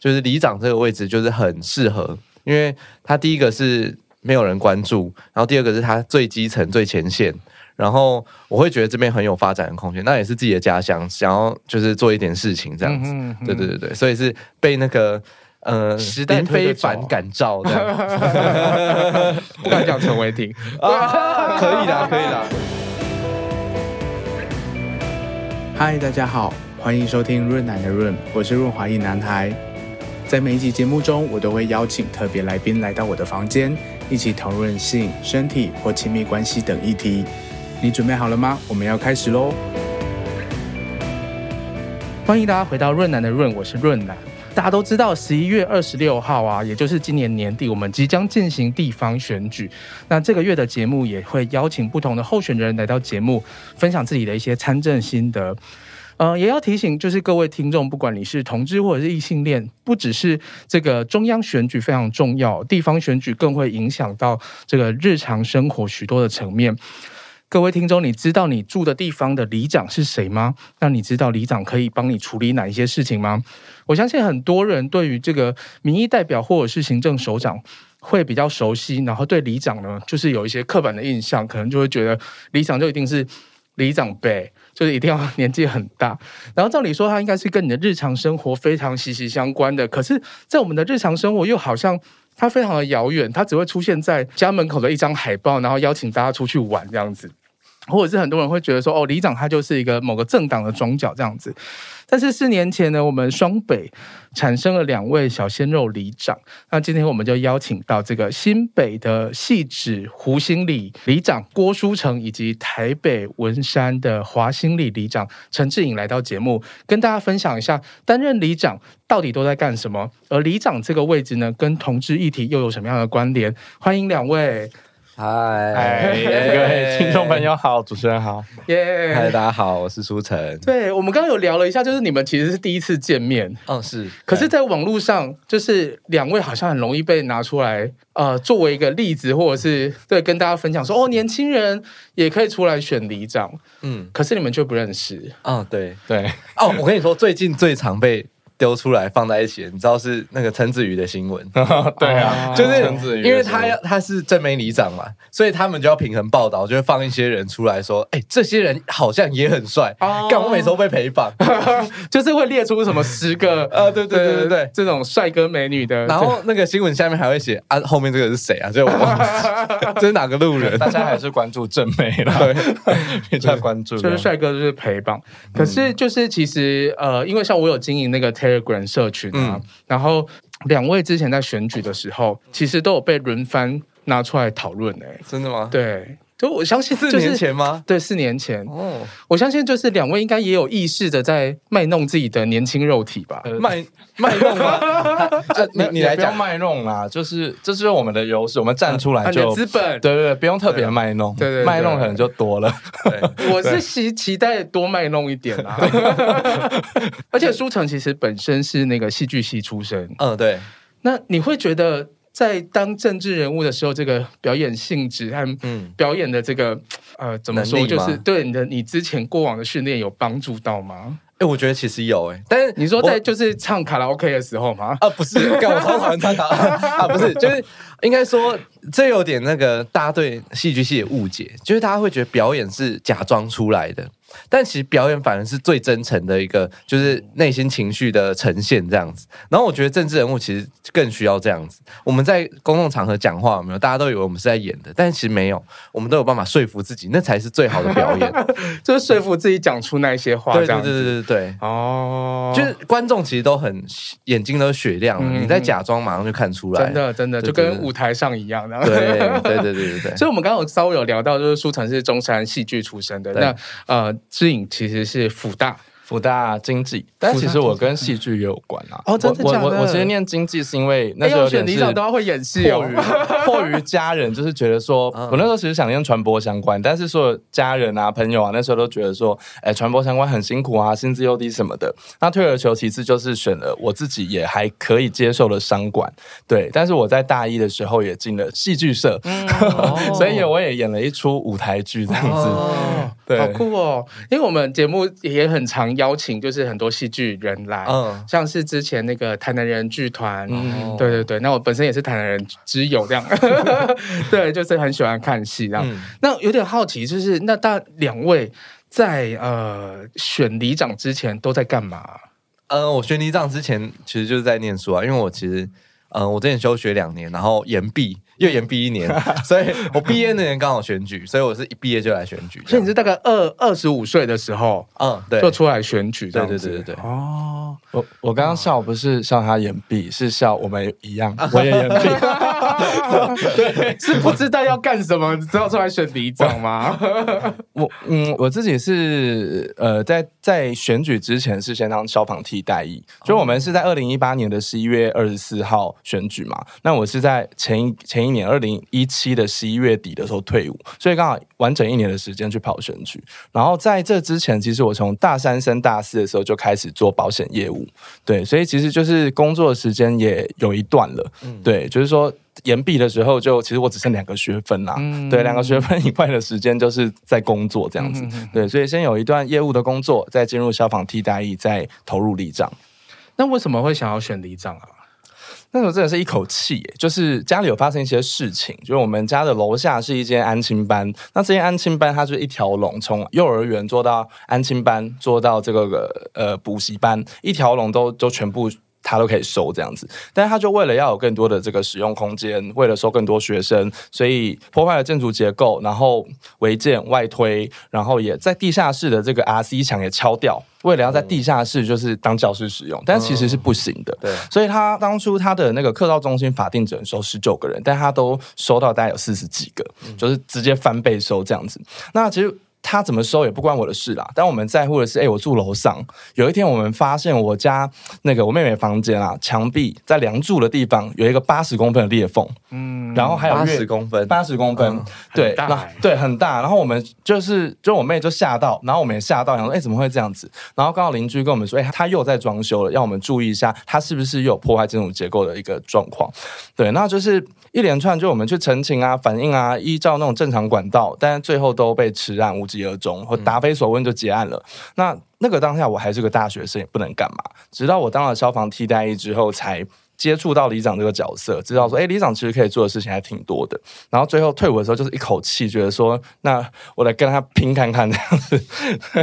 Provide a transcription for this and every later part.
就是里长这个位置就是很适合，因为他第一个是没有人关注，然后第二个是他最基层最前线，然后我会觉得这边很有发展的空间，那也是自己的家乡，想要就是做一点事情这样子，嗯嗯、对对对对，所以是被那个。呃，时代非凡感召的，不敢讲陈伟霆啊，可以的，可以的。嗨，大家好，欢迎收听润男的润，我是润滑一男孩。在每一集节目中，我都会邀请特别来宾来到我的房间，一起讨论性、身体或亲密关系等议题。你准备好了吗？我们要开始喽！欢迎大家回到润南的润，我是润南。大家都知道，十一月二十六号啊，也就是今年年底，我们即将进行地方选举。那这个月的节目也会邀请不同的候选人来到节目，分享自己的一些参政心得。呃，也要提醒，就是各位听众，不管你是同志或者是异性恋，不只是这个中央选举非常重要，地方选举更会影响到这个日常生活许多的层面。各位听众，你知道你住的地方的里长是谁吗？那你知道里长可以帮你处理哪一些事情吗？我相信很多人对于这个民意代表或者是行政首长会比较熟悉，然后对里长呢，就是有一些刻板的印象，可能就会觉得里长就一定是里长辈，就是一定要年纪很大。然后照理说，他应该是跟你的日常生活非常息息相关的，可是，在我们的日常生活又好像他非常的遥远，他只会出现在家门口的一张海报，然后邀请大家出去玩这样子。或者是很多人会觉得说，哦，里长他就是一个某个政党的庄角这样子。但是四年前呢，我们双北产生了两位小鲜肉里长。那今天我们就邀请到这个新北的戏子胡兴里里长郭书成，以及台北文山的华兴里里长陈志颖来到节目，跟大家分享一下担任里长到底都在干什么，而里长这个位置呢，跟同志议题又有什么样的关联？欢迎两位。嗨，各位听众朋友好，主持人好，耶！嗨，大家好，我是舒晨。对，我们刚刚有聊了一下，就是你们其实是第一次见面，嗯，是。可是，在网络上，就是两位好像很容易被拿出来，呃，作为一个例子，或者是对跟大家分享说，哦，年轻人也可以出来选里长，嗯。可是你们却不认识，嗯，对对。哦，我跟你说，最近最常被。丢出来放在一起，你知道是那个陈子瑜的新闻？对啊，就是因为他要他是正妹里长嘛，所以他们就要平衡报道，就会放一些人出来说：“哎、欸，这些人好像也很帅。”干，我每次都被陪绑，就是会列出什么十个 啊，对对对对对，这种帅哥美女的。然后那个新闻下面还会写啊，后面这个是谁啊？就我忘记这是哪个路人？大家还是关注正妹啦，对，比较关注。就是帅哥就是陪绑，可是就是其实呃，因为像我有经营那个 Telegram 社群啊，嗯、然后两位之前在选举的时候，其实都有被轮番拿出来讨论诶，真的吗？对。就我相信，四年前吗？对，四年前。哦，我相信就是两位应该也有意识的在卖弄自己的年轻肉体吧？卖卖弄吗？你你来讲卖弄啦，就是这是我们的优势，我们站出来就资本。对对对，不用特别卖弄，对对，卖弄可能就多了。我是期期待多卖弄一点啊。而且舒成其实本身是那个戏剧系出身，嗯，对。那你会觉得？在当政治人物的时候，这个表演性质和表演的这个、嗯、呃，怎么说，就是对你的你之前过往的训练有帮助到吗？哎、欸，我觉得其实有哎、欸，但是你说在就是唱卡拉 OK 的时候吗？啊，不是，干我超讨厌唱卡拉 啊，不是，就是应该说这有点那个大家对戏剧系的误解，就是大家会觉得表演是假装出来的。但其实表演反而是最真诚的一个，就是内心情绪的呈现这样子。然后我觉得政治人物其实更需要这样子。我们在公共场合讲话有没有？大家都以为我们是在演的，但其实没有，我们都有办法说服自己，那才是最好的表演，就是说服自己讲出那些话。对对对对对对。哦，就是观众其实都很眼睛都雪亮了，你在假装马上就看出来。真的真的就跟舞台上一样。对对对对对对。所以我们刚刚有稍微有聊到，就是书成是中山戏剧出身的，那呃。志颖其实是辅大。辅大经济，但其实我跟戏剧也有关啊。哦，真的假的？我我我其实念经济是因为那时候选理想都要会演戏哦。迫于家人，就是觉得说，我那时候其实想念传播相关，但是说家人啊、朋友啊，那时候都觉得说，哎，传播相关很辛苦啊，薪资又低什么的。那退而求其次，就是选了我自己也还可以接受的商管。对，但是我在大一的时候也进了戏剧社，所以我也演了一出舞台剧这样子。对，好酷哦！因为我们节目也很常邀请，就是很多戏剧人来，嗯，像是之前那个台南人剧团，嗯，对对对。那我本身也是台南人之友，这样，对，就是很喜欢看戏这样。嗯、那有点好奇，就是那大两位在呃选里长之前都在干嘛？呃，我选里长之前其实就是在念书啊，因为我其实。嗯、呃，我之前休学两年，然后延毕又延毕一年，所以我毕业那年刚好选举，所以我是一毕业就来选举。所以你是大概二二十五岁的时候，嗯，对，就出来选举，对对对对对。哦，我我刚刚笑不是笑他延毕，是笑我们一样，我也延毕。对，是不知道要干什么，知道出来选里长吗？我嗯，我自己是呃，在在选举之前是先当消防替代役，就我们是在二零一八年的十一月二十四号。选举嘛，那我是在前一前一年二零一七的十一月底的时候退伍，所以刚好完整一年的时间去跑选举。然后在这之前，其实我从大三升大四的时候就开始做保险业务，对，所以其实就是工作的时间也有一段了，嗯，对，就是说延毕的时候就其实我只剩两个学分啦，嗯，对，两个学分以外的时间就是在工作这样子，嗯，对，所以先有一段业务的工作，再进入消防替代役，再投入里长。那为什么会想要选里长啊？那时候真的是一口气，就是家里有发生一些事情，就是我们家的楼下是一间安亲班，那这间安亲班它就是一条龙，从幼儿园做到安亲班，做到这个呃补习班，一条龙都都全部他都可以收这样子，但是他就为了要有更多的这个使用空间，为了收更多学生，所以破坏了建筑结构，然后违建外推，然后也在地下室的这个 RC 墙也敲掉。为了要在地下室就是当教室使用，但其实是不行的。对，所以他当初他的那个客照中心法定只能收十九个人，但他都收到大概有四十几个，就是直接翻倍收这样子。那其实。他怎么收也不关我的事啦，但我们在乎的是，哎、欸，我住楼上，有一天我们发现我家那个我妹妹房间啊，墙壁在梁柱的地方有一个八十公分的裂缝，嗯，然后还有八十公分，八十公分，嗯、对，那对很大，然后我们就是就我妹就吓到，然后我们也吓到，想说，哎、欸，怎么会这样子？然后刚好邻居跟我们说，哎、欸，他又在装修了，要我们注意一下，他是不是又有破坏这种结构的一个状况？对，那就是。一连串就我们去澄清啊、反映啊，依照那种正常管道，但是最后都被吃案无疾而终，或答非所问就结案了。嗯、那那个当下我还是个大学生，也不能干嘛。直到我当了消防替代役之后，才接触到里长这个角色，知道说，哎、欸，里长其实可以做的事情还挺多的。然后最后退伍的时候，就是一口气觉得说，那我来跟他拼看看这样子。哎、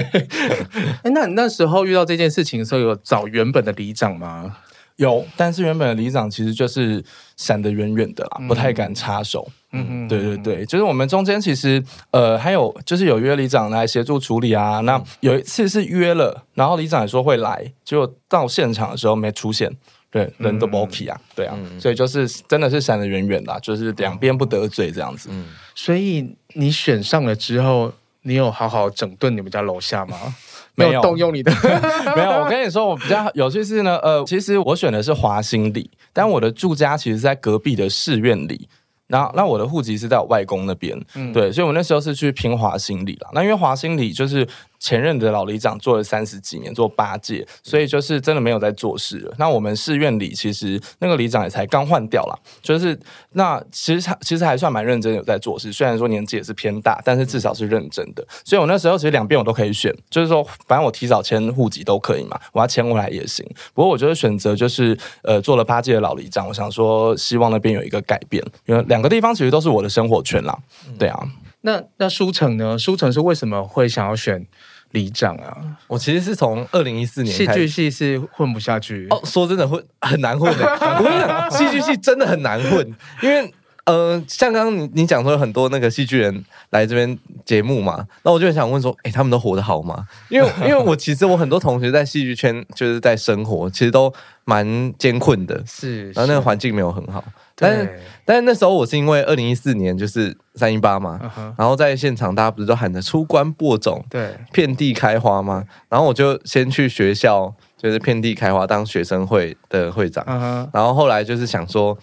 欸，那你那时候遇到这件事情的时候，有找原本的里长吗？有，但是原本的里长其实就是闪得远远的啦，不太敢插手。嗯，对对对，就是我们中间其实呃还有就是有约里长来协助处理啊。那有一次是约了，然后里长也说会来，结果到现场的时候没出现，对，人都不 OK 啊，对啊，所以就是真的是闪得远远的，就是两边不得罪这样子。嗯，所以你选上了之后，你有好好整顿你们家楼下吗？没有动用你的，没有。我跟你说，我比较有趣是呢，呃，其实我选的是华新里，但我的住家其实是在隔壁的市院里。然后，那我的户籍是在我外公那边，嗯，对，所以我那时候是去拼华新里了。那因为华新里就是。前任的老里长做了三十几年，做八届，所以就是真的没有在做事了。那我们市院里其实那个里长也才刚换掉了，就是那其实他其实还算蛮认真有在做事，虽然说年纪也是偏大，但是至少是认真的。所以我那时候其实两边我都可以选，就是说反正我提早迁户籍都可以嘛，我要迁过来也行。不过我觉得选择就是呃做了八届的老里长，我想说希望那边有一个改变，因为两个地方其实都是我的生活圈啦。对啊。那那舒城呢？舒城是为什么会想要选里长啊？我其实是从二零一四年，戏剧系是混不下去哦。说真的，混很难混的。我跟你讲，戏剧系真的很难混，因为呃，像刚刚你你讲说有很多那个戏剧人来这边节目嘛，那我就很想问说，哎、欸，他们都活得好吗？因为因为我其实我很多同学在戏剧圈就是在生活，其实都蛮艰困的，是，然后那个环境没有很好。但是，但是那时候我是因为二零一四年就是三一八嘛，uh. 然后在现场大家不是都喊着出关播种，对，遍地开花嘛？然后我就先去学校，就是遍地开花当学生会的会长，uh. 然后后来就是想说，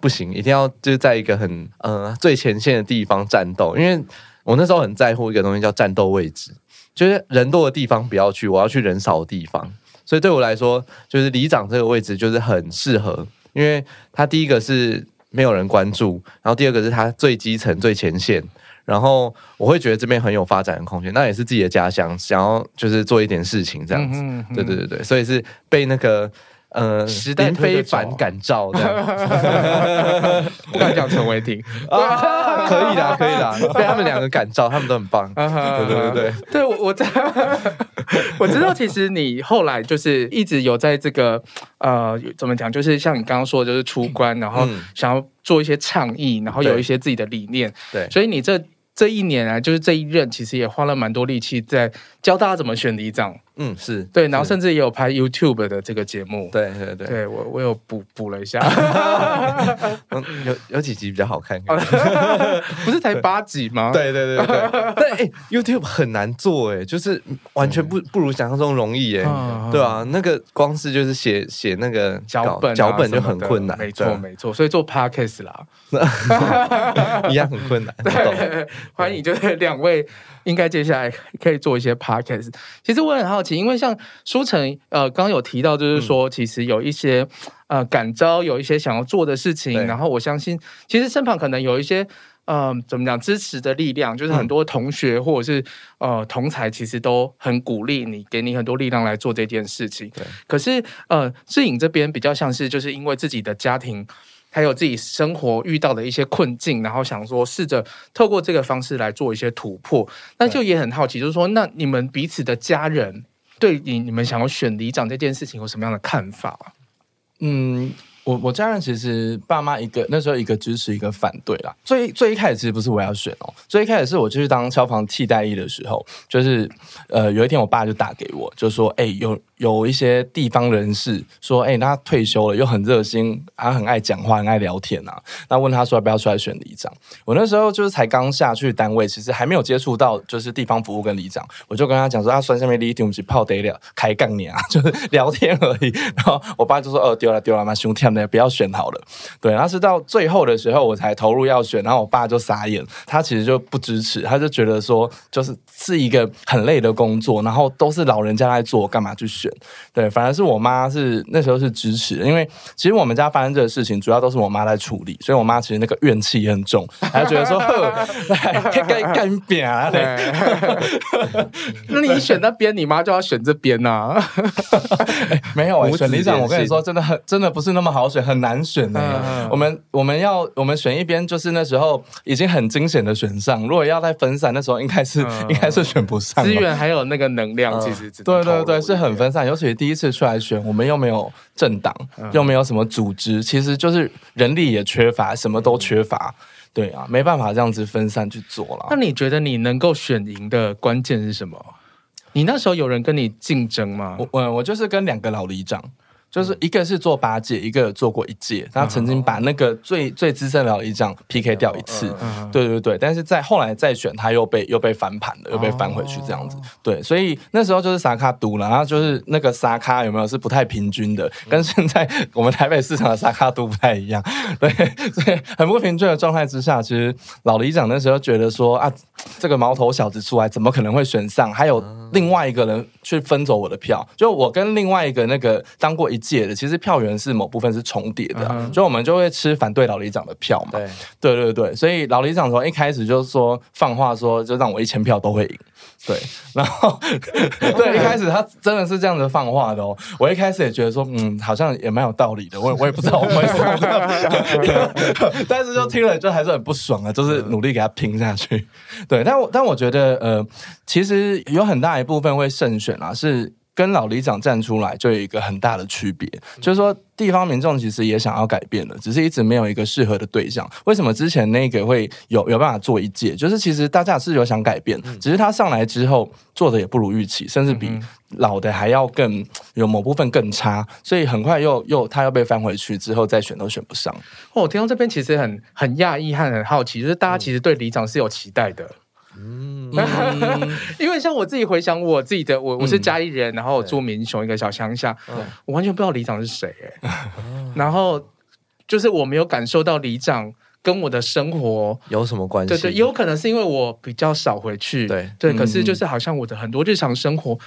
不行，一定要就是在一个很呃最前线的地方战斗，因为我那时候很在乎一个东西叫战斗位置，就是人多的地方不要去，我要去人少的地方，所以对我来说，就是里长这个位置就是很适合。因为他第一个是没有人关注，然后第二个是他最基层最前线，然后我会觉得这边很有发展的空间，那也是自己的家乡，想要就是做一点事情这样子。嗯对对对对，所以是被那个。呃，林非凡感召的，不敢讲陈伟霆。啊，可以啦，可以啦，被他们两个感召，他们都很棒。对对对对，对我我在我知道，其实你后来就是一直有在这个呃，怎么讲，就是像你刚刚说的，就是出关，然后想要做一些倡议，然后有一些自己的理念。对，所以你这这一年啊，就是这一任，其实也花了蛮多力气在教大家怎么选里长。嗯，是对，然后甚至也有拍 YouTube 的这个节目，对对对，对我我有补补了一下，有有几集比较好看，不是才八集吗？对对对对，但哎，YouTube 很难做哎，就是完全不不如想象中容易哎，对啊，那个光是就是写写那个脚本脚本就很困难，没错没错，所以做 Podcast 啦，一样很困难。对，欢迎就是两位。应该接下来可以做一些 podcast。其实我很好奇，因为像书成呃刚刚有提到，就是说其实有一些呃感召，有一些想要做的事情。然后我相信，其实身旁可能有一些呃怎么讲支持的力量，就是很多同学或者是呃同才，其实都很鼓励你，给你很多力量来做这件事情。对。可是呃志颖这边比较像是就是因为自己的家庭。还有自己生活遇到的一些困境，然后想说试着透过这个方式来做一些突破。那就也很好奇，就是说，那你们彼此的家人对你你们想要选里长这件事情有什么样的看法？嗯。我我家人其实爸妈一个那时候一个支持一个反对啦。最最一开始其实不是我要选哦，最一开始是我就是当消防替代役的时候，就是呃有一天我爸就打给我，就说哎、有有一些地方人士说哎、欸、他退休了又很热心，他很爱讲话很爱聊天啊，那问他说要不要出来选里长？我那时候就是才刚下去单位，其实还没有接触到就是地方服务跟里长，我就跟他讲说他算下面里长是泡得了开杠你啊，就是聊天而已。然后我爸就说哦丢了丢了嘛兄弟。不要选好了，对，然后是到最后的时候我才投入要选，然后我爸就傻眼，他其实就不支持，他就觉得说就是是一个很累的工作，然后都是老人家来做，干嘛去选？对，反而是我妈是那时候是支持的，因为其实我们家发生这个事情，主要都是我妈在处理，所以我妈其实那个怨气也很重，她觉得说，来干干扁啊，那你选那边，你妈就要选这边呐、啊 欸？没有、欸，选里长，我跟你说，真的很真的不是那么好选。很难选呢、欸，我们我们要我们选一边，就是那时候已经很惊险的选上。如果要再分散，那时候应该是应该是选不上。资源还有那个能量，其实对对对，是很分散。尤其第一次出来选，我们又没有政党，又没有什么组织，其实就是人力也缺乏，什么都缺乏。对啊，没办法这样子分散去做了。那你觉得你能够选赢的关键是什么？你那时候有人跟你竞争吗？我我我就是跟两个老里长。就是一个是做八届，一个做过一届，他曾经把那个最最资深的老里长 PK 掉一次，对对对，但是在后来再选，他又被又被翻盘了，又被翻回去这样子，对，所以那时候就是沙卡都了，然后就是那个沙卡有没有是不太平均的，跟现在我们台北市场的沙卡都不太一样，对，所以很不平均的状态之下，其实老李长那时候觉得说啊，这个毛头小子出来怎么可能会选上？还有另外一个人去分走我的票，就我跟另外一个那个当过一。届的其实票源是某部分是重叠的，啊，所以我们就会吃反对老里长的票嘛。对对对对，所以老里长从一开始就是说放话说，就让我一千票都会赢。对，然后 对一开始他真的是这样子放话的哦。我一开始也觉得说，嗯，好像也蛮有道理的。我我也不知道为什么，但是就听了就还是很不爽啊，就是努力给他拼下去。对，但我但我觉得呃，其实有很大一部分会胜选啊，是。跟老里长站出来就有一个很大的区别，就是说地方民众其实也想要改变的，只是一直没有一个适合的对象。为什么之前那个会有有办法做一届？就是其实大家是有想改变，只是他上来之后做的也不如预期，甚至比老的还要更有某部分更差，所以很快又又他又被翻回去之后再选都选不上。哦，我听到这边其实很很讶异和很好奇，就是大家其实对里长是有期待的。嗯，因为像我自己回想我自己的，我我是嘉义人，然后我住民雄一个小乡下，我完全不知道里长是谁哎，然后就是我没有感受到里长跟我的生活有什么关系，对对，有可能是因为我比较少回去，对。对，可是就是好像我的很多日常生活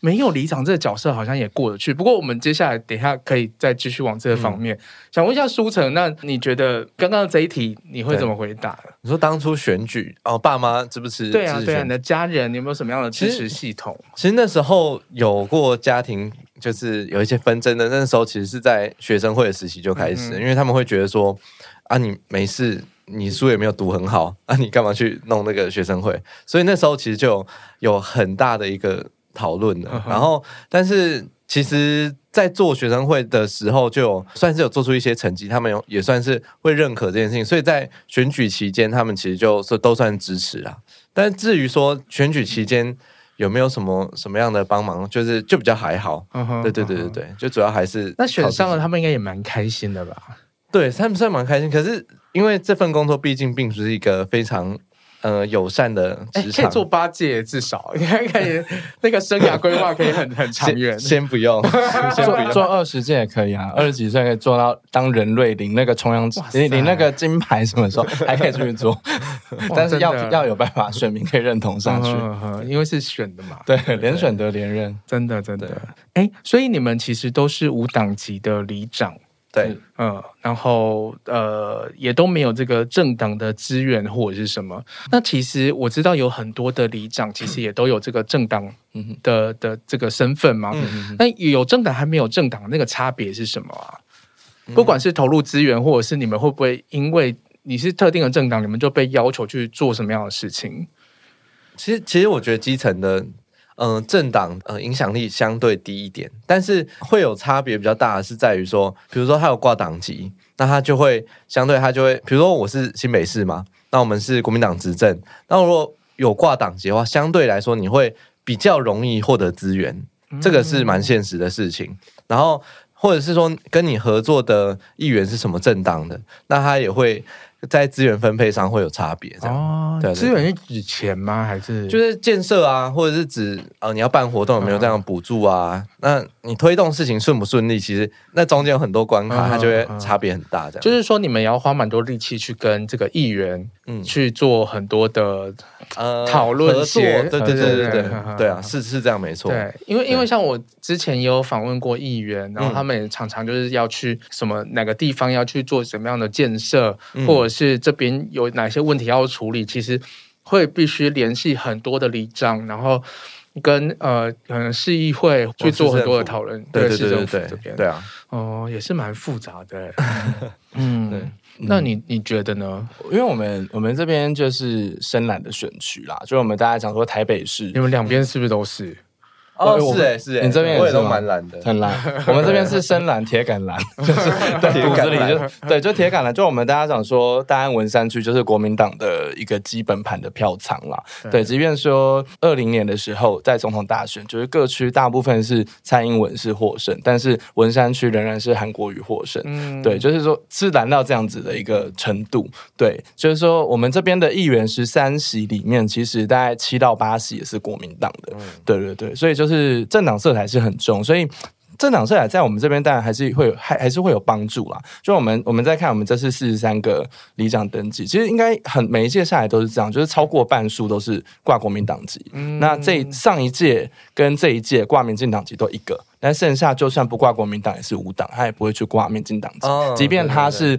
没有里长这个角色好像也过得去。不过我们接下来等一下可以再继续往这个方面。嗯、想问一下舒成，那你觉得刚刚这一题你会怎么回答？你说当初选举哦，爸妈支不支持？对啊，对啊，你的家人有没有什么样的支持系统？其实，那时候有过家庭，就是有一些纷争的。那时候其实是在学生会的时期就开始，嗯、因为他们会觉得说啊，你没事。你书也没有读很好，那、啊、你干嘛去弄那个学生会？所以那时候其实就有，有很大的一个讨论的。然后，但是其实，在做学生会的时候，就有算是有做出一些成绩，他们有也算是会认可这件事情。所以在选举期间，他们其实就是都算支持啦。但至于说选举期间有没有什么什么样的帮忙，就是就比较还好。对对对对对，就主要还是那选上了，他们应该也蛮开心的吧？对，他们算蛮开心，可是。因为这份工作毕竟并不是一个非常呃友善的职场，可以做八届至少，应该可以那个生涯规划可以很很长远。先，不用，先不用。做二十届也可以啊，二十几岁可以做到当人类领那个重阳领领那个金牌什么时候 还可以继续做，但是要要有办法选民可以认同上去，因为是选的嘛，对，连选得连任，真的真的。哎，所以你们其实都是无党籍的里长。对，嗯，然后呃，也都没有这个政党的资源或者是什么。那其实我知道有很多的里长，其实也都有这个政党的的这个身份嘛。那有政党还没有政党，那个差别是什么啊？不管是投入资源，或者是你们会不会因为你是特定的政党，你们就被要求去做什么样的事情？其实，其实我觉得基层的。嗯、呃，政党呃影响力相对低一点，但是会有差别比较大的是在于说，比如说他有挂党籍，那他就会相对他就会，比如说我是新北市嘛，那我们是国民党执政，那如果有挂党籍的话，相对来说你会比较容易获得资源，这个是蛮现实的事情。然后或者是说跟你合作的议员是什么政党的，那他也会。在资源分配上会有差别，这样哦。对，资源是指钱吗？还是就是建设啊，或者是指呃你要办活动有没有这样补助啊？那你推动事情顺不顺利？其实那中间有很多关卡，它就会差别很大。这样就是说，你们也要花蛮多力气去跟这个议员嗯去做很多的呃讨论合作。对对对对对对啊，是是这样没错。对，因为因为像我之前也有访问过议员，然后他们也常常就是要去什么哪个地方要去做什么样的建设，或者是这边有哪些问题要处理，其实会必须联系很多的里长，然后跟呃可能市议会去做很多的讨论。对对对对对，这边对啊，哦，也是蛮复杂的。嗯，对，那你你觉得呢？因为我们我们这边就是深蓝的选区啦，就我们大家讲说台北市，你们两边是不是都是？哦，是哎，是哎，你这边也都蛮蓝的，很蓝。我们这边是深蓝铁杆蓝，就是 对骨子里就对，就铁杆蓝。就我们大家讲说，大安文山区就是国民党的一个基本盘的票仓啦。对，即便说二零年的时候在总统大选，就是各区大部分是蔡英文是获胜，但是文山区仍然是韩国瑜获胜。嗯，对，就是说是蓝到这样子的一个程度。对，就是说我们这边的议员十三席里面，其实大概七到八席也是国民党的。对对对，所以就是。是政党色彩是很重，所以政党色彩在我们这边当然还是会有还还是会有帮助啦。就我们我们再看我们这次四十三个里长登记，其实应该很每一届下来都是这样，就是超过半数都是挂国民党籍。嗯、那这上一届跟这一届挂民进党籍都一个，但剩下就算不挂国民党也是无党，他也不会去挂民进党籍，哦、即便他是。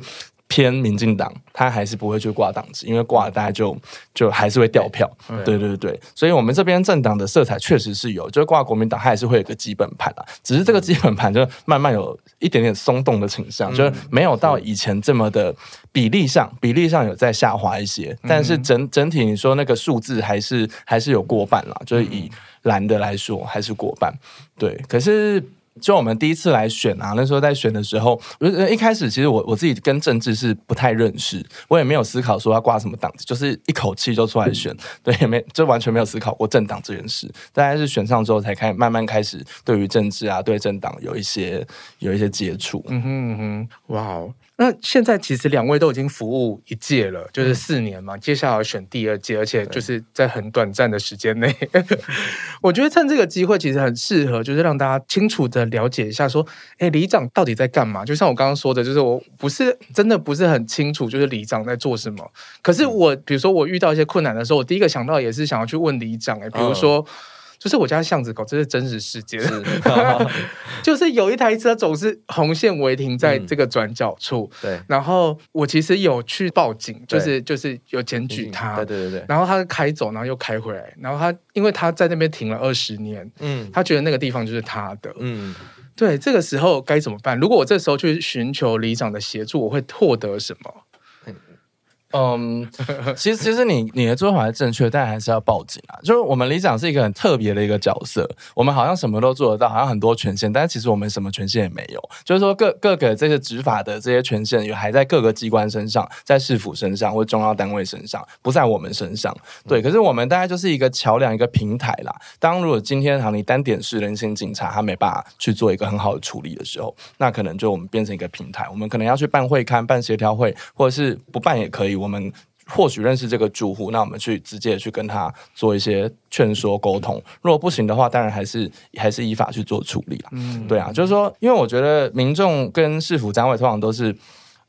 偏民进党，他还是不会去挂党籍，因为挂了大家就就还是会掉票。对对对，所以我们这边政党的色彩确实是有，就是挂国民党，它还是会有个基本盘啊，只是这个基本盘就慢慢有一点点松动的倾向，就是没有到以前这么的比例上，比例上有在下滑一些，但是整整体你说那个数字还是还是有过半啦，就是以蓝的来说还是过半。对，可是。就我们第一次来选啊，那时候在选的时候，我一开始其实我我自己跟政治是不太认识，我也没有思考说要挂什么党，就是一口气就出来选，对，也没就完全没有思考过政党这件事。大概是选上之后才开始慢慢开始对于政治啊，对政党有一些有一些接触。嗯哼嗯哼，哇哦。那现在其实两位都已经服务一届了，就是四年嘛，接下来选第二届，而且就是在很短暂的时间内，我觉得趁这个机会其实很适合，就是让大家清楚的了解一下，说，哎，里长到底在干嘛？就像我刚刚说的，就是我不是真的不是很清楚，就是里长在做什么。可是我比如说我遇到一些困难的时候，我第一个想到也是想要去问里长，哎，比如说。就是我家巷子口，这是真实事件，是。就是有一台车总是红线违停在这个转角处，嗯、对，然后我其实有去报警，就是就是有检举他，对对对对，然后他开走，然后又开回来，然后他因为他在那边停了二十年，嗯，他觉得那个地方就是他的，嗯，对，这个时候该怎么办？如果我这时候去寻求里长的协助，我会获得什么？嗯，其实其实你你的做法是正确，但还是要报警啊。就是我们里长是一个很特别的一个角色，我们好像什么都做得到，好像很多权限，但是其实我们什么权限也没有。就是说各各个这些执法的这些权限，也还在各个机关身上，在市府身上或中央单位身上，不在我们身上。对，可是我们大概就是一个桥梁，一个平台啦。当如果今天好，你单点是人行警察，他没办法去做一个很好的处理的时候，那可能就我们变成一个平台，我们可能要去办会刊、办协调会，或者是不办也可以。我们或许认识这个住户，那我们去直接去跟他做一些劝说沟通。如果不行的话，当然还是还是依法去做处理了。嗯，对啊，就是说，因为我觉得民众跟市府单位通常都是。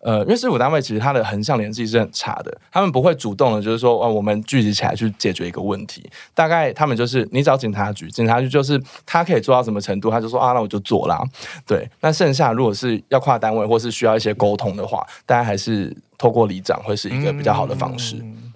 呃，因为市府单位其实它的横向联系是很差的，他们不会主动的，就是说，哦，我们聚集起来去解决一个问题。大概他们就是你找警察局，警察局就是他可以做到什么程度，他就说啊，那我就做啦。对，那剩下如果是要跨单位或是需要一些沟通的话，大家还是透过里长会是一个比较好的方式。嗯，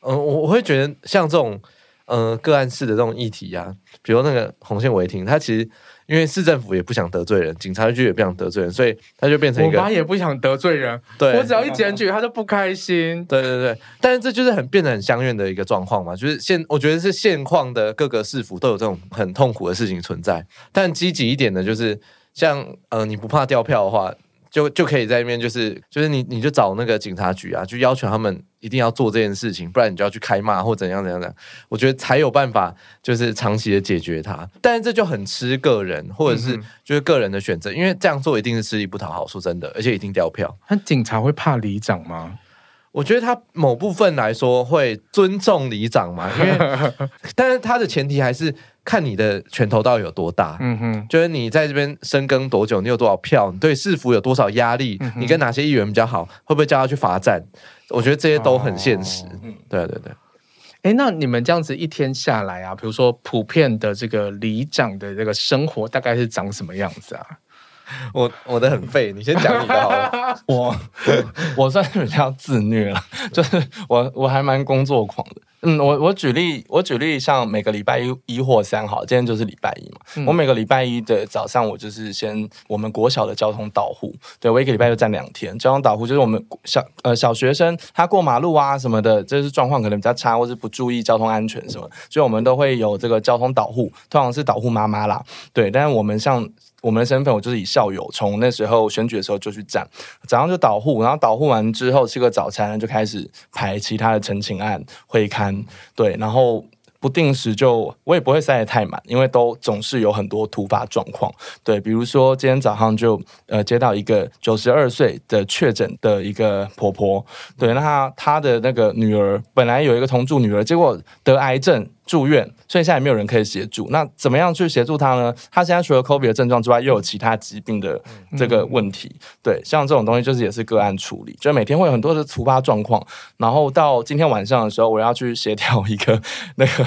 我、我会觉得像这种呃个案式的这种议题啊，比如那个红线违停，它其实。因为市政府也不想得罪人，警察局也不想得罪人，所以他就变成一个。我妈也不想得罪人，对，我只要一检举，他就不开心。对对对，但是这就是很变得很相怨的一个状况嘛，就是现我觉得是现况的各个市府都有这种很痛苦的事情存在。但积极一点的，就是像呃，你不怕掉票的话。就就可以在那边，就是就是你你就找那个警察局啊，就要求他们一定要做这件事情，不然你就要去开骂或怎样怎样怎样。我觉得才有办法，就是长期的解决它。但是这就很吃个人，或者是就是个人的选择，因为这样做一定是吃力不讨好，说真的，而且一定掉票。那警察会怕里长吗？我觉得他某部分来说会尊重里长嘛，因为 但是他的前提还是。看你的拳头到底有多大，嗯哼，就是你在这边深耕多久，你有多少票，你对市府有多少压力，嗯、你跟哪些议员比较好，会不会叫他去罚站？我觉得这些都很现实。哦、对对对。哎，那你们这样子一天下来啊，比如说普遍的这个里长的这个生活大概是长什么样子啊？我我的很废，你先讲你的好了。我我算是比较自虐了，就是我我还蛮工作狂的。嗯，我我举例，我举例，像每个礼拜一一或三好，今天就是礼拜一嘛。嗯、我每个礼拜一的早上，我就是先我们国小的交通导护，对，我一个礼拜就站两天。交通导护就是我们小呃小学生他过马路啊什么的，就是状况可能比较差，或是不注意交通安全什么，所以我们都会有这个交通导护，通常是导护妈妈啦，对。但是我们像我们的身份，我就是以校友，从那时候选举的时候就去站，早上就导护，然后导护完之后吃个早餐，就开始排其他的陈情案会刊。对，然后不定时就我也不会塞得太满，因为都总是有很多突发状况。对，比如说今天早上就呃接到一个九十二岁的确诊的一个婆婆，对，那她她的那个女儿本来有一个同住女儿，结果得癌症。住院，所以现在也没有人可以协助。那怎么样去协助他呢？他现在除了 COVID 的症状之外，又有其他疾病的这个问题。嗯、对，像这种东西就是也是个案处理，就每天会有很多的突发状况。然后到今天晚上的时候，我要去协调一个那个。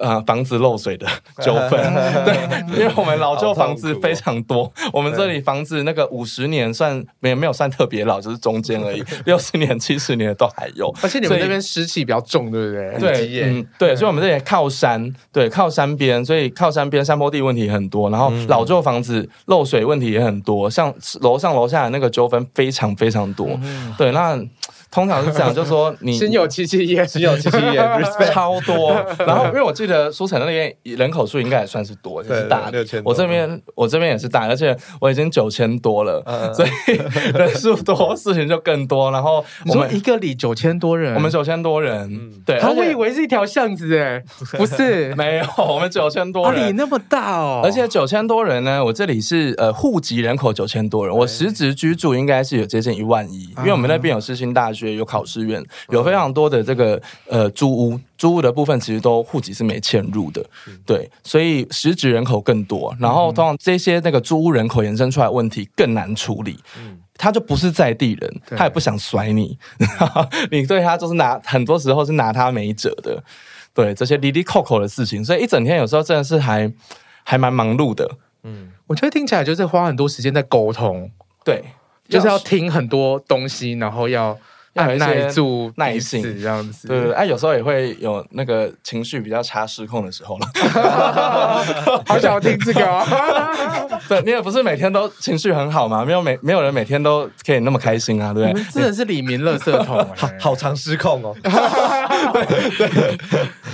呃，房子漏水的 纠纷，对，因为我们老旧房子非常多，哦、我们这里房子那个五十年算没没有算特别老，就是中间而已，六十年、七十年的都还有。而且你们那边湿气比较重，对不对？对，嗯，对，所以我们这里靠山，对，靠山边，所以靠山边山坡地问题很多，然后老旧房子漏水问题也很多，像楼上楼下的那个纠纷非常非常多，嗯、对，那。通常是这样，就是说你心有戚戚焉，心有戚戚焉，超多。然后，因为我记得书城那边人口数应该也算是多，就是大。我这边我这边也是大，而且我已经九千多了，所以人数多，事情就更多。然后我们一个里九千多人，我们九千多人，对。然后我以为是一条巷子哎，不是，没有，我们九千多人，里那么大哦。而且九千多人呢，我这里是呃户籍人口九千多人，我实质居住应该是有接近一万一，因为我们那边有世新大学。有考试院，有非常多的这个呃租屋，租屋的部分其实都户籍是没迁入的，对，所以实质人口更多，然后通常这些那个租屋人口延伸出来的问题更难处理，嗯他就不是在地人，他也不想甩你，你对他就是拿很多时候是拿他没辙的。对这些哩哩扣扣的事情，所以一整天有时候真的是还还蛮忙碌的。嗯，我觉得听起来就是花很多时间在沟通，对，就是要听很多东西，然后要。按耐住耐性这样子，对对，哎，有时候也会有那个情绪比较差、失控的时候了。好想要听这个哦！对，你也不是每天都情绪很好嘛，没有每没有人每天都可以那么开心啊，对不对？真的是李明乐色桶，好常失控哦。对 对，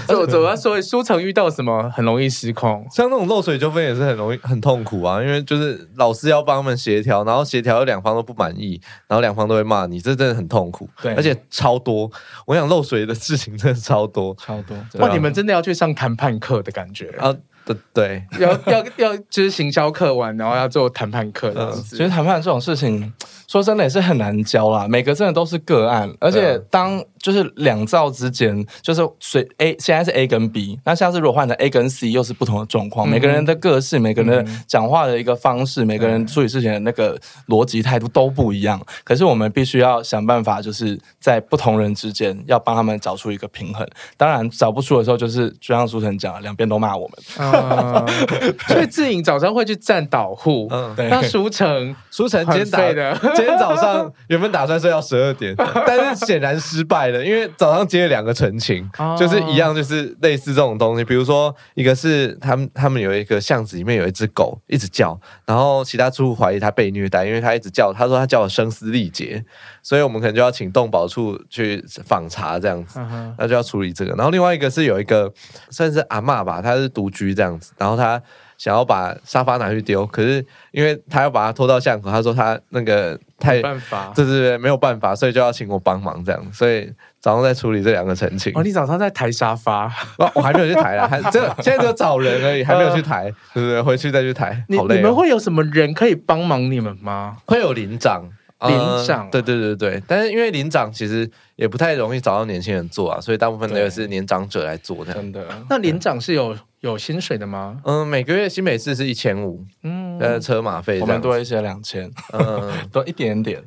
走走啊！所以书城遇到什么很容易失控？像那种漏水纠纷也是很容易很痛苦啊，因为就是老师要帮他们协调，然后协调两方都不满意，然后两方都会骂你，这真的很痛苦。对，而且超多，我想漏水的事情真的超多，超多。哇，你们真的要去上谈判课的感觉啊？对对，要要要，就是行销课完，然后要做谈判课这样子。其实谈判这种事情，说真的也是很难教啦。每个真的都是个案，而且当就是两造之间，就是随 A 现在是 A 跟 B，那下次如果换成 A 跟 C，又是不同的状况。每个人的个性，每个人的讲话的一个方式，每个人处理事情的那个逻辑态度都不一样。可是我们必须要想办法，就是在不同人之间要帮他们找出一个平衡。当然找不出的时候，就是就像书成讲，两边都骂我们。啊，所以志颖早上会去站导护，嗯，对。那书成，书成今天打的，今天早上原本打算睡到十二点，但是显然失败了，因为早上接了两个陈情，就是一样，就是类似这种东西。比如说，一个是他们他们有一个巷子里面有一只狗一直叫，然后其他住户怀疑他被虐待，因为他一直叫，他说他叫的声嘶力竭，所以我们可能就要请动保处去访查这样子，那就要处理这个。然后另外一个是有一个算是阿嬷吧，她是独居这样子，然后她想要把沙发拿去丢，可是因为她要把它拖到巷口，她说她那个太没办法，对对对，没有办法，所以就要请我帮忙这样，所以早上在处理这两个陈情。哦，你早上在抬沙发？我我还没有去抬啦，还这 现在只有找人而已，还没有去抬，对不对？回去再去抬。好累哦。你你们会有什么人可以帮忙你们吗？会有邻长。邻长、啊，对对对对，但是因为领长其实也不太容易找到年轻人做啊，所以大部分都是年长者来做的。真的？那领长是有有薪水的吗？嗯，每个月新北市是一千五，嗯，呃，车马费我们多一些两千，嗯，多一点点。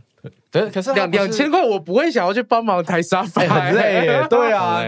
对，可是两两千块，我不会想要去帮忙抬沙发，很累耶。对啊，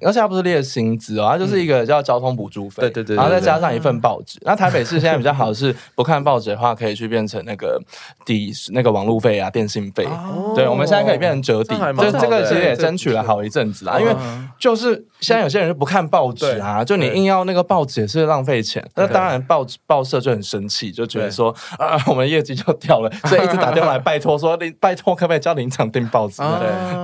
而且他不是列薪资哦，他就是一个叫交通补助费，对对对，然后再加上一份报纸。那台北市现在比较好的是，不看报纸的话，可以去变成那个抵那个网路费啊、电信费。对，我们现在可以变成折抵，就这个其实也争取了好一阵子啦。因为就是现在有些人就不看报纸啊，就你硬要那个报纸也是浪费钱。那当然报纸报社就很生气，就觉得说 啊，我们业绩就掉了，所以一直打电话来 拜托说，你拜托。可不可以叫林场订报纸？对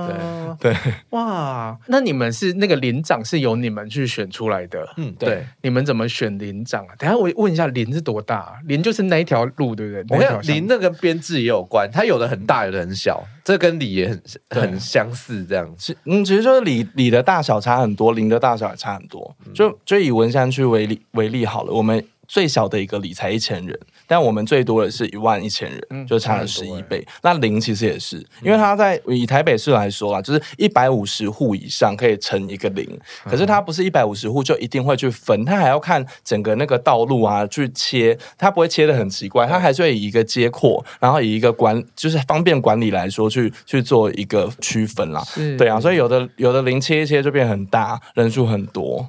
对对，哇！那你们是那个邻长是由你们去选出来的？嗯，对。你们怎么选邻长啊？等下我问一下，林是多大？啊？林就是那一条路，对不对？我想林那跟编制也有关，它有的很大，有的很小，这跟里也很很相似。这样，其嗯，其实就是里里的大小差很多，林的大小也差很多。就就以文山区为例为例好了，我们最小的一个里才一千人。但我们最多的是一万一千人，嗯、就差了十一倍。那零其实也是，因为它在以台北市来说啦，就是一百五十户以上可以乘一个零。可是它不是一百五十户就一定会去分，它还要看整个那个道路啊去切，它不会切的很奇怪，它还是会以一个街廓，然后以一个管就是方便管理来说去去做一个区分啦。对啊，所以有的有的零切一切就变很大，人数很多。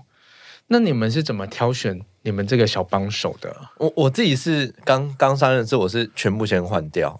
那你们是怎么挑选？你们这个小帮手的，我我自己是刚刚上任，是我是全部先换掉，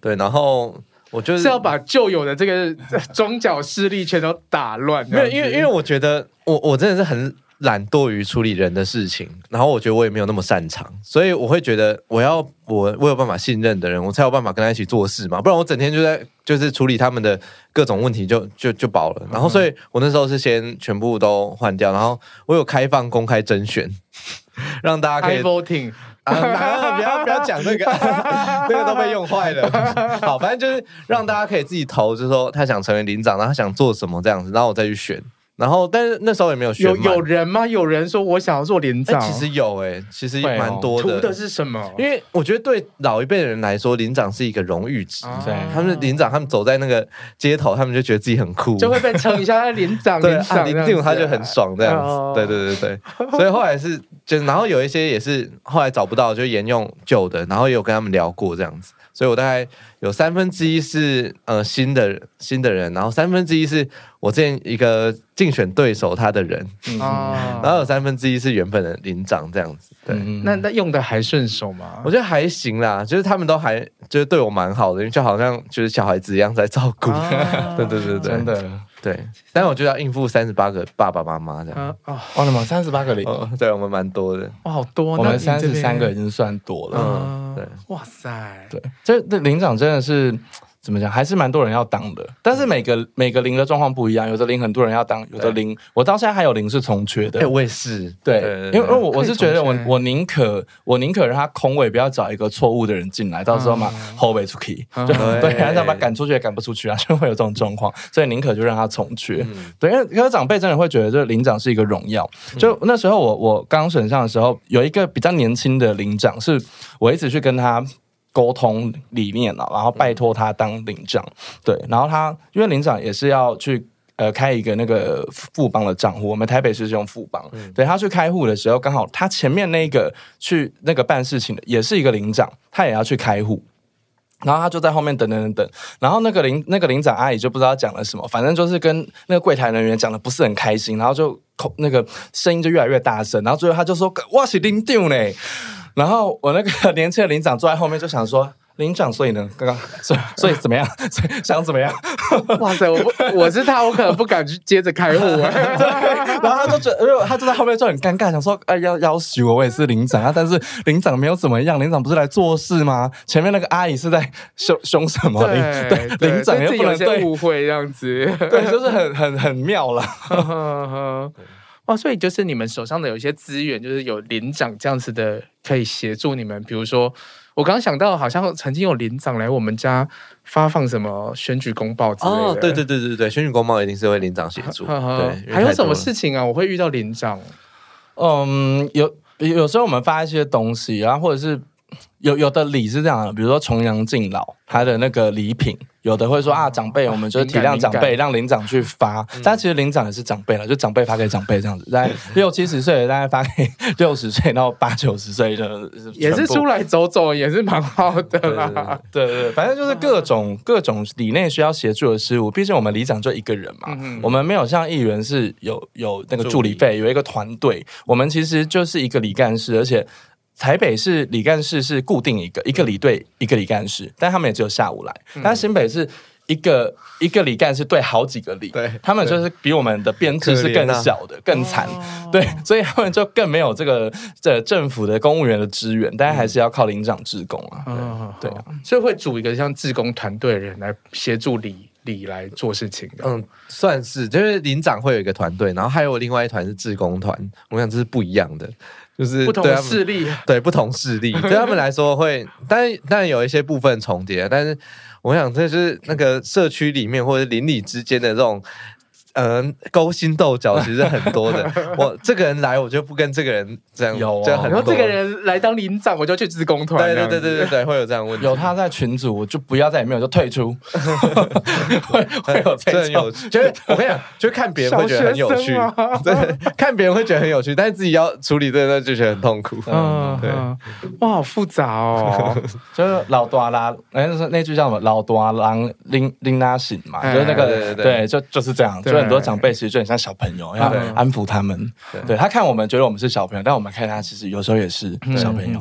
对，然后我就是，是要把旧有的这个 中角势力全都打乱，没有，因为因为我觉得我我真的是很。懒惰于处理人的事情，然后我觉得我也没有那么擅长，所以我会觉得我要我我有办法信任的人，我才有办法跟他一起做事嘛，不然我整天就在就是处理他们的各种问题就就就饱了。然后，所以我那时候是先全部都换掉，然后我有开放公开甄选，让大家可以 voting 啊，不要不要讲那个，那个都被用坏了。好，反正就是让大家可以自己投，就是说他想成为领长，然后他想做什么这样子，然后我再去选。然后，但是那时候也没有选有有人吗？有人说我想要做连长，其实有哎、欸，其实蛮多的。图的是什么？因为我觉得对老一辈的人来说，邻长是一个荣誉值。对，他们邻长，他们走在那个街头，他们就觉得自己很酷，就会被称一下连长。对，邻长他就很爽这样子。对对对对，所以后来是就，然后有一些也是后来找不到，就沿用旧的，然后也有跟他们聊过这样子。所以我大概有三分之一是呃新的新的人，然后三分之一是我之前一个竞选对手他的人，嗯、然后有三分之一是原本的领长这样子。对，嗯、那那用的还顺手吗？我觉得还行啦，就是他们都还就是对我蛮好的，因为就好像就是小孩子一样在照顾。啊、对对对对，真的。对，但是我就要应付三十八个爸爸妈妈这样。啊哦，哇，你们三十八个零，对我们蛮多的。哇，好多，我们三十三个已经算多了。嗯，对，哇塞，对，这这领长真的是。怎么讲？还是蛮多人要当的，但是每个每个零的状况不一样，有的零很多人要当，有的零我到现在还有零是从缺的。哎，我也是，对，因为因为我我是觉得我我宁可我宁可让他空位，不要找一个错误的人进来，到时候嘛后背出去，就对，然后把他赶出去也赶不出去啊，就会有这种状况，所以宁可就让他从缺。对，因为因为长辈真的会觉得这个领长是一个荣耀。就那时候我我刚选上的时候，有一个比较年轻的领长，是我一直去跟他。沟通理念了，然后拜托他当领长，对，然后他因为领长也是要去呃开一个那个富邦的账户，我们台北市是用富邦，嗯、对，他去开户的时候，刚好他前面那个去那个办事情的也是一个领长，他也要去开户，然后他就在后面等等等等，然后那个领那个领长阿姨就不知道讲了什么，反正就是跟那个柜台人员讲的不是很开心，然后就口那个声音就越来越大声，然后最后他就说哇是领长呢。然后我那个年轻的领长坐在后面，就想说：“领长，所以呢，刚刚所以所以怎么样？所 以想怎么样？”哇塞，我不我是他，我可能不敢去接着开户。对，然后他就觉得，他就在后面就很尴尬，想说：“哎，要要挟我，我也是领长啊。”但是领长没有怎么样，领长不是来做事吗？前面那个阿姨是在凶 凶什么？领对领长又不能对误会这样子，对，就是很很很妙了。哦，所以就是你们手上的有一些资源，就是有领长这样子的可以协助你们。比如说，我刚刚想到，好像曾经有领长来我们家发放什么选举公报之类的。哦，对对对对对，选举公报一定是会领长协助。呵呵对，还有什么事情啊？我会遇到领长。嗯，有有时候我们发一些东西啊，或者是有有的礼是这样的，比如说重阳敬老，他的那个礼品。有的会说啊，长辈，我们就是体谅长辈，让领长去发。但其实领长也是长辈了，就长辈发给长辈这样子，在六七十岁的大概发给 六十岁到八九十岁的，也是出来走走，也是蛮好的啦。对对对，反正就是各种各种里内需要协助的事物。毕竟我们里长就一个人嘛，我们没有像议员是有有那个助理费，有一个团队。我们其实就是一个里干事，而且。台北是李干事是固定一个一个里队一个里干事，但他们也只有下午来。但新北是一个一个里干事对好几个里，对，他们就是比我们的编制是更小的，更惨。对，所以他们就更没有这个这政府的公务员的支援，但还是要靠领长志工啊。对啊，所以会组一个像志工团队的人来协助里里来做事情。嗯，算是，就是领长会有一个团队，然后还有另外一团是志工团。我想这是不一样的。就是不同势力，对不同势力，对他们来说会，但但有一些部分重叠，但是我想这是那个社区里面或者邻里之间的这种。嗯、呃，勾心斗角其实很多的。我这个人来，我就不跟这个人这样。有、啊，然后这个人来当领长，我就去自工团。对对对对对对，会有这样问题。有他在群组，我就不要在里面，我就退出。会会有这种有趣，就是我跟你讲，就看别人会觉得很有趣，对，看别人会觉得很有趣，但是自己要处理这个就觉得很痛苦。嗯，对，哇，好复杂哦。就是老多拉，哎，那那句叫什么？老多郎拎拎拉醒嘛，就是那个对对对，就就是这样。很多长辈其实就很像小朋友，要安抚他们。对，他看我们觉得我们是小朋友，但我们看他其实有时候也是小朋友。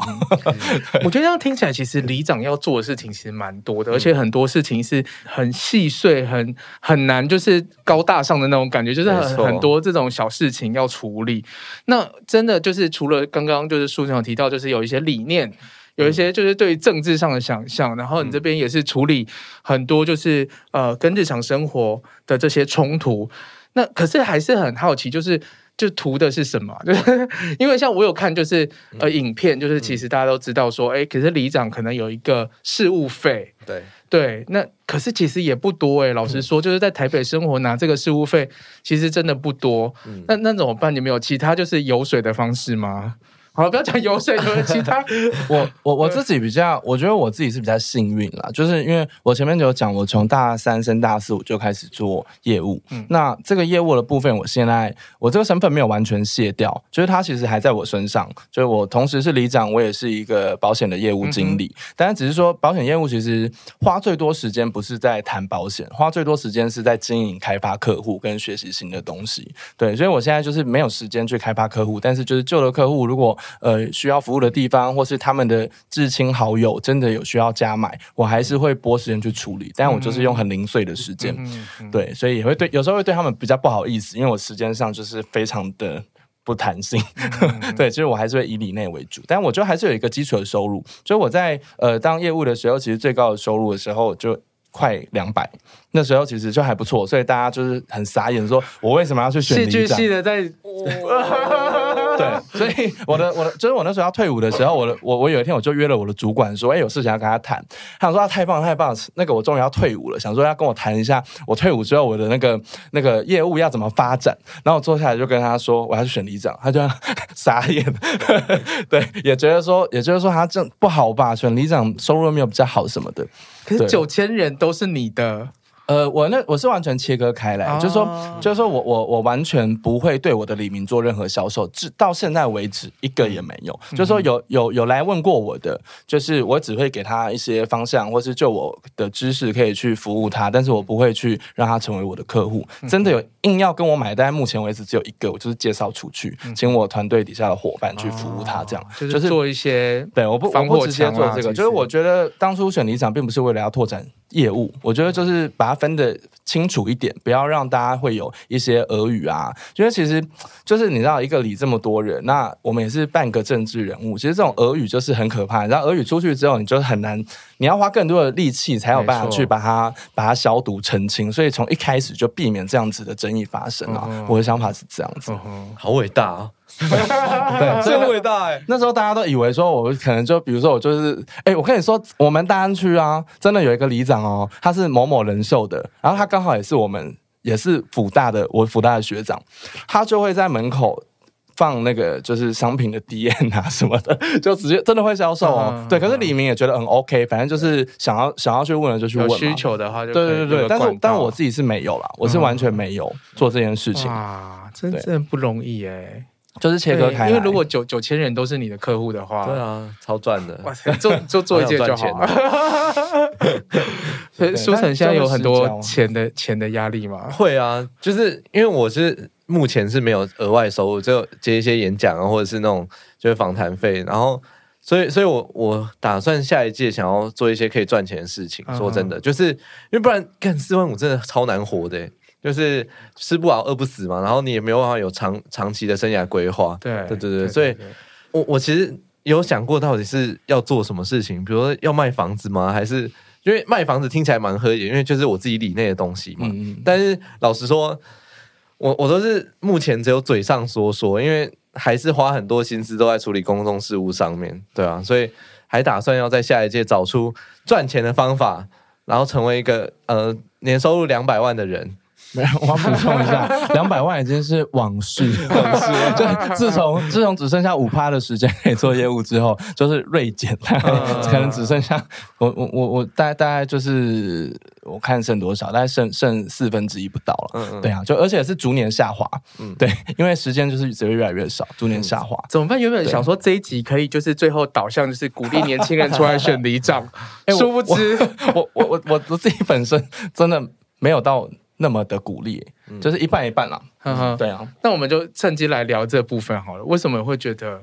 我觉得这样听起来，其实里长要做的事情其实蛮多的，而且很多事情是很细碎、很很难，就是高大上的那种感觉，就是很很多这种小事情要处理。那真的就是除了刚刚就是书上有提到，就是有一些理念。有一些就是对于政治上的想象，然后你这边也是处理很多就是呃跟日常生活的这些冲突。那可是还是很好奇，就是就图的是什么？就是因为像我有看就是呃影片，就是其实大家都知道说，哎，可是里长可能有一个事务费，对对，那可是其实也不多哎。老实说，就是在台北生活拿这个事务费，其实真的不多。那那怎么办？你们有其他就是游水的方式吗？好了，不要讲油水，有其他。我我我自己比较，我觉得我自己是比较幸运啦，就是因为我前面就有讲，我从大三升大四我就开始做业务。嗯，那这个业务的部分，我现在我这个身份没有完全卸掉，就是它其实还在我身上。就是我同时是里长，我也是一个保险的业务经理。但是只是说，保险业务其实花最多时间不是在谈保险，花最多时间是在经营、开发客户跟学习新的东西。对，所以我现在就是没有时间去开发客户，但是就是旧的客户如果呃，需要服务的地方，或是他们的至亲好友真的有需要加买，我还是会拨时间去处理。但我就是用很零碎的时间，嗯、对，所以也会对，有时候会对他们比较不好意思，因为我时间上就是非常的不弹性。嗯、对，其实我还是会以里内为主，但我觉得还是有一个基础的收入。所以我在呃当业务的时候，其实最高的收入的时候就快两百，那时候其实就还不错，所以大家就是很傻眼，说我为什么要去选？戏剧系的在。对，所以我的我的就是我那时候要退伍的时候，我的我我有一天我就约了我的主管说，哎，有事情要跟他谈。他想说他太棒了太棒了，那个我终于要退伍了，想说要跟我谈一下我退伍之后我的那个那个业务要怎么发展。然后我坐下来就跟他说我要去选里长，他就 傻眼，对，也觉得说也就是说他这不好吧，选里长收入没有比较好什么的。可是九千人都是你的。呃，我那我是完全切割开来，啊、就是说，就是说我我我完全不会对我的李明做任何销售，至到现在为止一个也没有。嗯、就是说有有有来问过我的，就是我只会给他一些方向，或是就我的知识可以去服务他，但是我不会去让他成为我的客户。真的有硬要跟我买单，目前为止只有一个，我就是介绍出去，请我团队底下的伙伴去服务他，这样、啊、就是做一些对，我不我不直接做这个，就是我觉得当初选理想并不是为了要拓展。业务，我觉得就是把它分得清楚一点，不要让大家会有一些俄语啊。因为其实就是你知道，一个里这么多人，那我们也是半个政治人物。其实这种俄语就是很可怕，然后俄语出去之后，你就很难，你要花更多的力气才有办法去把它。把它消毒澄清。所以从一开始就避免这样子的争议发生啊。嗯、我的想法是这样子，嗯、好伟大啊！对，真伟大哎！那时候大家都以为说，我可能就比如说，我就是哎、欸，我跟你说，我们大安区啊，真的有一个里长哦，他是某某人寿的，然后他刚好也是我们，也是辅大的，我辅大的学长，他就会在门口放那个就是商品的 DM 啊什么的，就直接真的会销售哦。嗯、对，可是李明也觉得很 OK，反正就是想要想要去问的就去问，有需求的话就对对对。但是但我自己是没有啦，我是完全没有做这件事情。啊，真正不容易哎。就是切割开，因为如果九九千人都是你的客户的话，对啊，超赚的，做就做一 件就好了。所以书成现在有很多钱的钱的压力吗？会啊，就是因为我是目前是没有额外收入，就接一些演讲啊，或者是那种就是访谈费，然后所以所以我我打算下一届想要做一些可以赚钱的事情。说真的，就是因为不然干四万五真的超难活的。就是吃不饱饿不死嘛，然后你也没有办法有长长期的生涯规划。对对对对，所以我我其实有想过到底是要做什么事情，比如说要卖房子吗？还是因为卖房子听起来蛮合理，因为就是我自己理内的东西嘛。嗯、但是老实说，我我都是目前只有嘴上说说，因为还是花很多心思都在处理公众事务上面，对啊，所以还打算要在下一届找出赚钱的方法，然后成为一个呃年收入两百万的人。没有，我要补充一下，两百万已经是往事，往事。就自从自从只剩下五趴的时间可以做业务之后，就是锐减，可能只剩下我我我我大概大概就是我看剩多少，大概剩剩四分之一不到了。嗯嗯，对啊，就而且是逐年下滑。嗯，对，因为时间就是只会越来越少，逐年下滑。怎么办？原本想说这一集可以就是最后导向就是鼓励年轻人出来选里长，殊不知我我我我我自己本身真的没有到。那么的鼓励，就是一半一半啦。嗯哼，对啊。那我们就趁机来聊这部分好了。为什么会觉得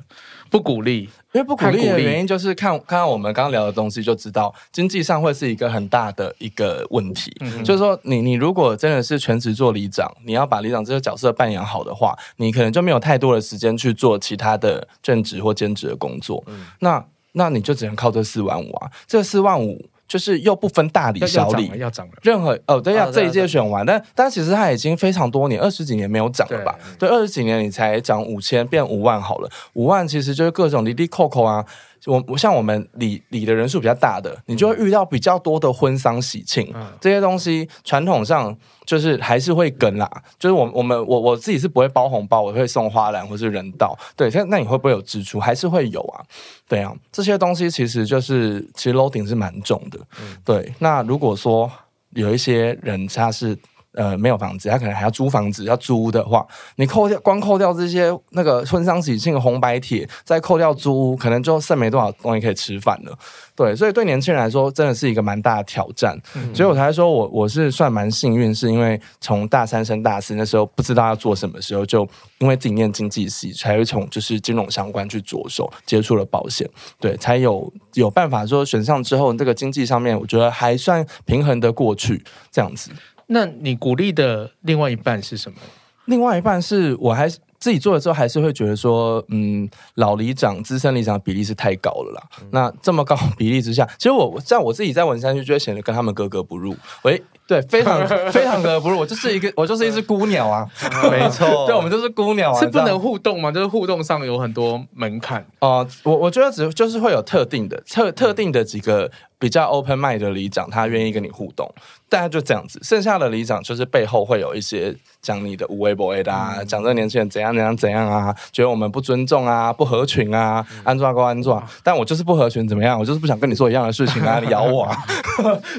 不鼓励？因为不鼓励的原因就是看看看我们刚刚聊的东西，就知道经济上会是一个很大的一个问题。嗯，就是说你你如果真的是全职做里长，你要把里长这个角色扮演好的话，你可能就没有太多的时间去做其他的正职或兼职的工作。嗯，那那你就只能靠这四万五啊，这四万五。就是又不分大里小里，要涨了，任何哦，对，呀这一届选完，但但其实它已经非常多年，二十几年没有涨了吧？对，二十几年你才涨五千，变五万好了，五万其实就是各种滴滴扣扣啊。我我像我们礼礼的人数比较大的，你就会遇到比较多的婚丧喜庆、嗯、这些东西，传统上就是还是会跟啦。就是我我们我我自己是不会包红包，我会送花篮或是人道。对，那那你会不会有支出？还是会有啊？对啊，这些东西其实就是其实 loading 是蛮重的。嗯、对，那如果说有一些人他是。呃，没有房子，他可能还要租房子，要租的话，你扣掉，光扣掉这些那个婚丧喜庆的红白帖，再扣掉租屋，可能就剩没多少东西可以吃饭了。对，所以对年轻人来说，真的是一个蛮大的挑战。嗯、所以我才说我我是算蛮幸运，是因为从大三升大四那时候不知道要做什么时候，就因为自己念经济系，才会从就是金融相关去着手接触了保险，对，才有有办法说选上之后，这个经济上面我觉得还算平衡的过去这样子。那你鼓励的另外一半是什么？另外一半是我还是自己做了之后，还是会觉得说，嗯，老里长、资深里长的比例是太高了啦。嗯、那这么高比例之下，其实我像我自己在文山区，就会显得跟他们格格不入。喂。对，非常 非常的不入，我就是一个，我就是一只孤鸟啊，没错，对，我们就是孤鸟啊，是不能互动吗？就是互动上有很多门槛哦、呃。我我觉得只就是会有特定的特特定的几个比较 open mind 的里长，他愿意跟你互动，大概就这样子。剩下的里长就是背后会有一些讲你的无微不微的啊，讲这个年轻人怎样怎样怎样啊，觉得我们不尊重啊，不合群啊，安抓归安抓，但我就是不合群，怎么样？我就是不想跟你做一样的事情啊，你咬我啊。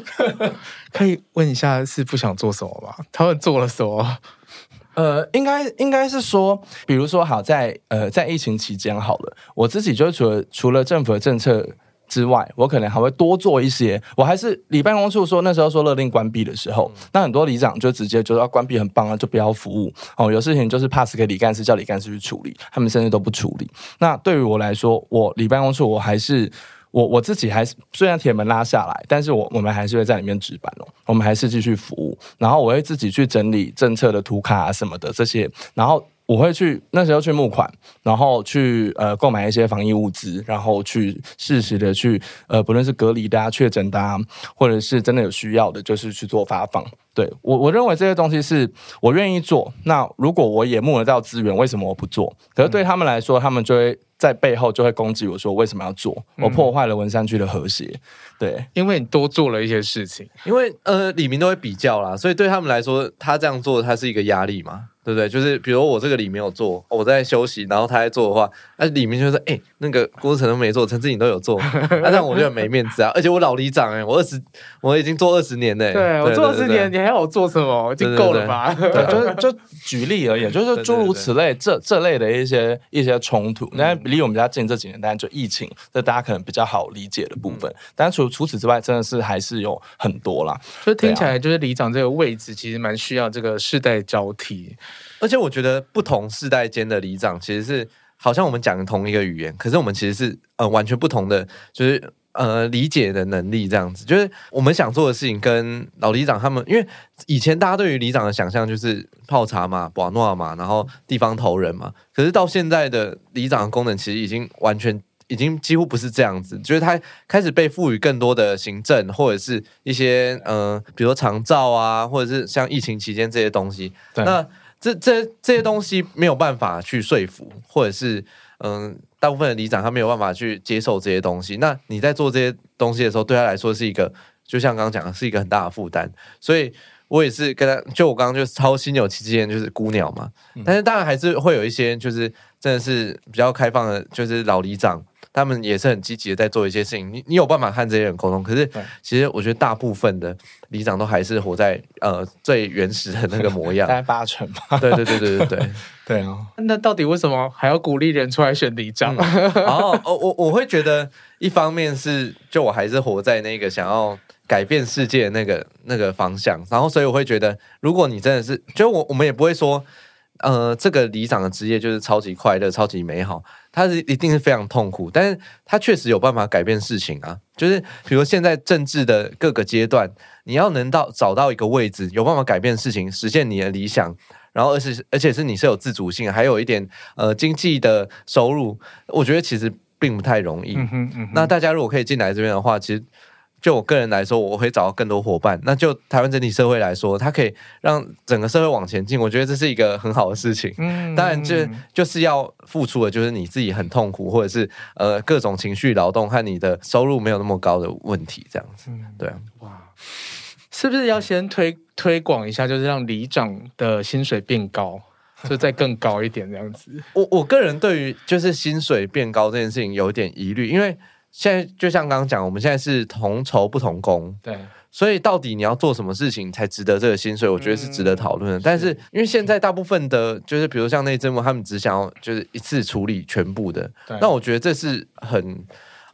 可以问一下是不想做什么吗？他们做了什么？呃，应该应该是说，比如说好在呃在疫情期间好了，我自己就除了除了政府的政策之外，我可能还会多做一些。我还是里办公处说那时候说勒令关闭的时候，嗯、那很多里长就直接就要关闭，很棒啊，就不要服务哦。有事情就是 pass 给李干事，叫李干事去处理，他们甚至都不处理。那对于我来说，我里办公处我还是。我我自己还是虽然铁门拉下来，但是我我们还是会在里面值班哦，我们还是继续服务。然后我会自己去整理政策的图卡啊什么的这些，然后我会去那时候去募款，然后去呃购买一些防疫物资，然后去适时的去呃不论是隔离的啊、确诊的啊，或者是真的有需要的，就是去做发放。对，我我认为这些东西是我愿意做。那如果我也募得到资源，为什么我不做？可是对他们来说，他们就会。在背后就会攻击我说，为什么要做？我破坏了文山区的和谐。对，因为你多做了一些事情，因为呃，李明都会比较啦，所以对他们来说，他这样做，他是一个压力嘛。对不对？就是比如我这个李没有做，我在休息，然后他在做的话，那李明就说：“哎，那个郭成都没做，陈志颖都有做。”那这样我就很没面子啊！而且我老里长哎，我二十，我已经做二十年嘞。对，我做二十年，你还要我做什么？已经够了吧？对，就是 就举例而言，就是诸如此类这这类的一些一些冲突。那离我们家近这几年，当然就疫情，这大家可能比较好理解的部分。但除除此之外，真的是还是有很多啦。所以听起来，就是里长这个位置，其实蛮需要这个世代交替。而且我觉得不同世代间的里长其实是好像我们讲的同一个语言，可是我们其实是呃完全不同的，就是呃理解的能力这样子。就是我们想做的事情跟老里长他们，因为以前大家对于里长的想象就是泡茶嘛、博诺嘛，然后地方头人嘛。可是到现在的里长的功能其实已经完全已经几乎不是这样子，就是他开始被赋予更多的行政或者是一些呃比如说长照啊，或者是像疫情期间这些东西，那。这这这些东西没有办法去说服，或者是嗯，大部分的里长他没有办法去接受这些东西。那你在做这些东西的时候，对他来说是一个，就像刚刚讲的，是一个很大的负担。所以我也是跟他，就我刚刚就超心有戚戚焉，就是孤鸟嘛。但是当然还是会有一些，就是真的是比较开放的，就是老里长。他们也是很积极的在做一些事情，你你有办法和这些人沟通，可是其实我觉得大部分的里长都还是活在呃最原始的那个模样，大概八成吧。对对对对对对对啊！那到底为什么还要鼓励人出来选里长？嗯、然 后我我我会觉得，一方面是就我还是活在那个想要改变世界的那个那个方向，然后所以我会觉得，如果你真的是，就我我们也不会说。呃，这个里长的职业就是超级快乐、超级美好，他是一定是非常痛苦，但是他确实有办法改变事情啊。就是比如现在政治的各个阶段，你要能到找到一个位置，有办法改变事情，实现你的理想，然后而且而且是你是有自主性，还有一点呃经济的收入，我觉得其实并不太容易。嗯哼嗯哼。那大家如果可以进来这边的话，其实。就我个人来说，我会找到更多伙伴。那就台湾整体社会来说，它可以让整个社会往前进。我觉得这是一个很好的事情。嗯，当然这就是要付出的，就是你自己很痛苦，或者是呃各种情绪劳动和你的收入没有那么高的问题，这样子。对啊，哇，是不是要先推推广一下，就是让里长的薪水变高，就再更高一点这样子？我我个人对于就是薪水变高这件事情有点疑虑，因为。现在就像刚刚讲，我们现在是同酬不同工，对，所以到底你要做什么事情才值得这个薪水？我觉得是值得讨论的。嗯、但是因为现在大部分的，就是比如像内政部，他们只想要就是一次处理全部的，那我觉得这是很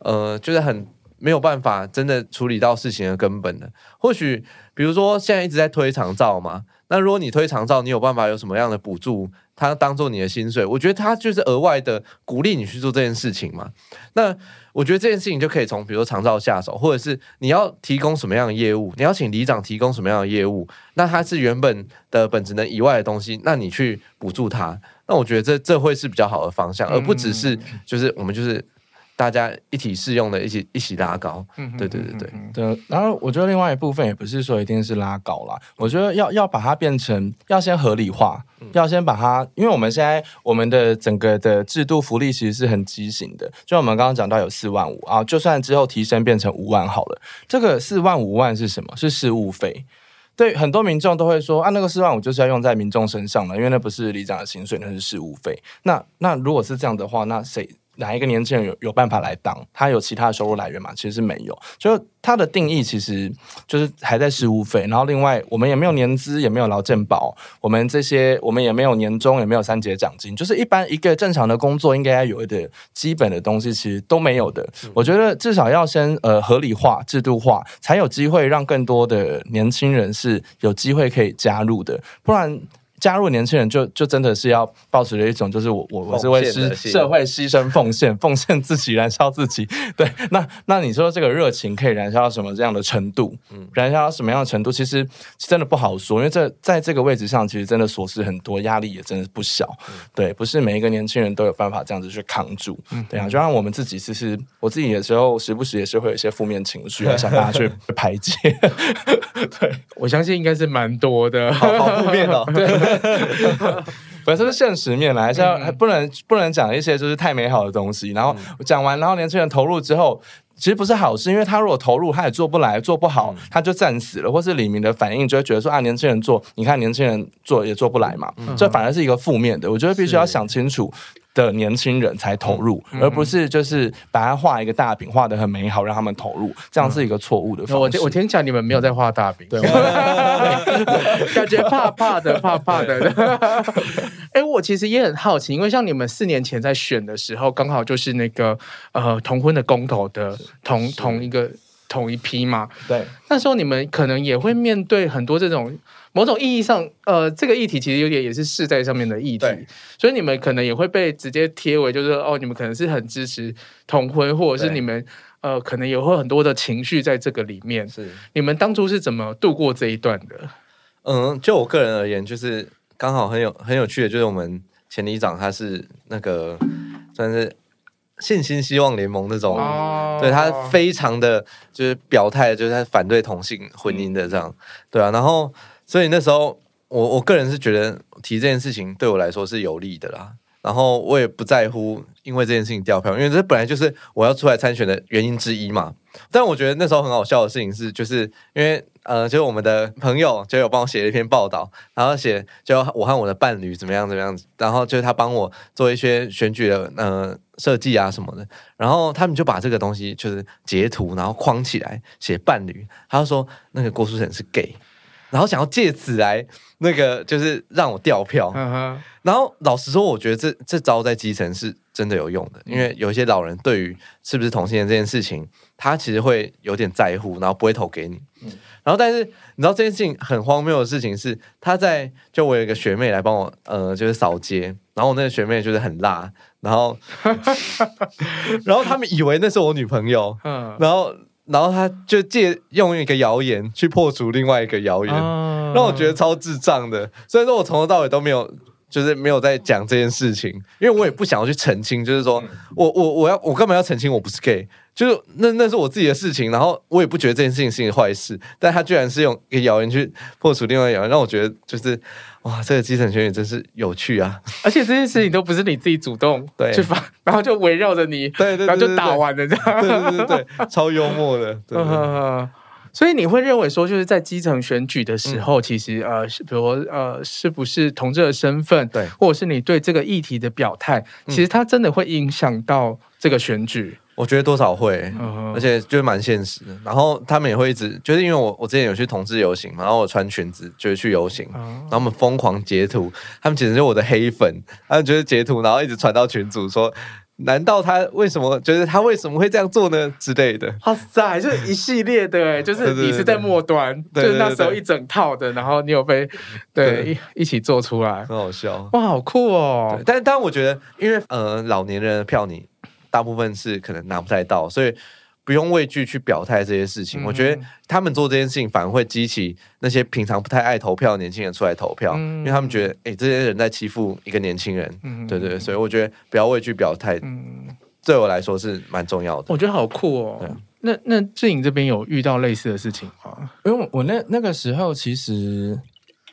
呃，就是很没有办法真的处理到事情的根本的。或许比如说现在一直在推长照嘛，那如果你推长照，你有办法有什么样的补助？它当做你的薪水，我觉得它就是额外的鼓励你去做这件事情嘛。那我觉得这件事情就可以从比如说长照下手，或者是你要提供什么样的业务，你要请里长提供什么样的业务，那它是原本的本职能以外的东西，那你去补助它，那我觉得这这会是比较好的方向，而不只是就是我们就是。大家一起适用的，一起一起拉高，嗯，对对对对对。然后我觉得另外一部分也不是说一定是拉高啦，我觉得要要把它变成要先合理化，要先把它，因为我们现在我们的整个的制度福利其实是很畸形的，就我们刚刚讲到有四万五啊，就算之后提升变成五万好了，这个四万五万是什么？是事务费。对很多民众都会说啊，那个四万五就是要用在民众身上了，因为那不是里长的薪水，那是事务费。那那如果是这样的话，那谁？哪一个年轻人有有办法来当？他有其他的收入来源吗？其实是没有。就他的定义其实就是还在事务费，然后另外我们也没有年资，也没有劳健保，我们这些我们也没有年终，也没有三节奖金，就是一般一个正常的工作应该要有一点基本的东西，其实都没有的。我觉得至少要先呃合理化、制度化，才有机会让更多的年轻人是有机会可以加入的，不然。加入年轻人就就真的是要保持着一种，就是我我我是为社会牺牲奉献 奉献自己燃烧自己，对，那那你说这个热情可以燃烧到什么这样的程度？嗯，燃烧到什么样的程度？其实真的不好说，因为这在这个位置上，其实真的琐事很多，压力也真的不小。对，不是每一个年轻人都有办法这样子去扛住。嗯，对啊，就像我们自己，其实我自己有时候时不时也是会有一些负面情绪，想大家去 排解。对，我相信应该是蛮多的，好负面哦。对。本身是现实面来，还是不能不能讲一些就是太美好的东西。然后讲完，然后年轻人投入之后，其实不是好事，因为他如果投入，他也做不来，做不好，他就战死了。或是李明的反应就会觉得说啊，年轻人做，你看年轻人做也做不来嘛，这反而是一个负面的。我觉得必须要想清楚。的年轻人才投入，嗯、而不是就是把它画一个大饼，画的很美好，让他们投入，这样是一个错误的方式。我我听讲你们没有在画大饼，对，感觉怕怕的，怕怕的。哎、欸，我其实也很好奇，因为像你们四年前在选的时候，刚好就是那个呃同婚的公投的同同一个同一批嘛，对，那时候你们可能也会面对很多这种。某种意义上，呃，这个议题其实有点也是世代上面的议题，所以你们可能也会被直接贴为，就是哦，你们可能是很支持同婚，或者是你们呃，可能也会很多的情绪在这个里面。是，你们当初是怎么度过这一段的？嗯，就我个人而言，就是刚好很有很有趣的，就是我们前里长他是那个算是信心希望联盟那种，哦、对他非常的就是表态，就是他反对同性婚姻的这样，嗯、对啊，然后。所以那时候，我我个人是觉得提这件事情对我来说是有利的啦。然后我也不在乎因为这件事情掉票，因为这本来就是我要出来参选的原因之一嘛。但我觉得那时候很好笑的事情是，就是因为呃，就是我们的朋友就有帮我写了一篇报道，然后写就我和我的伴侣怎么样怎么样，然后就是他帮我做一些选举的呃设计啊什么的，然后他们就把这个东西就是截图，然后框起来写伴侣，他就说那个郭书成是 gay。然后想要借此来那个，就是让我掉票。Uh. 然后老实说，我觉得这这招在基层是真的有用的，因为有一些老人对于是不是同性恋这件事情，他其实会有点在乎，然后不会投给你。嗯、然后，但是你知道这件事情很荒谬的事情是，他在就我有一个学妹来帮我，呃，就是扫街，然后我那个学妹就是很辣，然后 然后他们以为那是我女朋友，嗯、然后。然后他就借用一个谣言去破除另外一个谣言，让我觉得超智障的。所以说我从头到尾都没有就是没有在讲这件事情，因为我也不想要去澄清，就是说我我我要我干嘛要澄清我不是 gay，就是那那是我自己的事情，然后我也不觉得这件事情是一个坏事，但他居然是用一个谣言去破除另外一个谣言，让我觉得就是哇，这个基层选举真是有趣啊！而且这件事情都不是你自己主动 对去发，然后就围绕着你，对对，对，对，对，然后就打完了这样，对对对对，超幽默的，对。所以你会认为说，就是在基层选举的时候，嗯、其实呃，比如呃，是不是同志的身份，对，或者是你对这个议题的表态，嗯、其实它真的会影响到这个选举。我觉得多少会，嗯、而且就是蛮现实的。然后他们也会一直，就是因为我我之前有去同志游行嘛，然后我穿裙子就是去游行，嗯、然后我们疯狂截图，他们简直就是我的黑粉，他们就是截图，然后一直传到群组说。难道他为什么觉得他为什么会这样做呢？之类的，哇塞，就是一系列的，就是你是在末端，就是那时候一整套的，然后你有被对，对一一起做出来，很好笑，哇，好酷哦！但但我觉得，因为呃，老年人的票你大部分是可能拿不太到，所以。不用畏惧去表态这些事情，嗯、我觉得他们做这件事情反而会激起那些平常不太爱投票的年轻人出来投票，嗯、因为他们觉得，哎、欸，这些人在欺负一个年轻人，嗯、对，对对，所以我觉得不要畏惧表态，嗯、对我来说是蛮重要的。我觉得好酷哦。对那那志颖这边有遇到类似的事情吗？因为我那那个时候其实。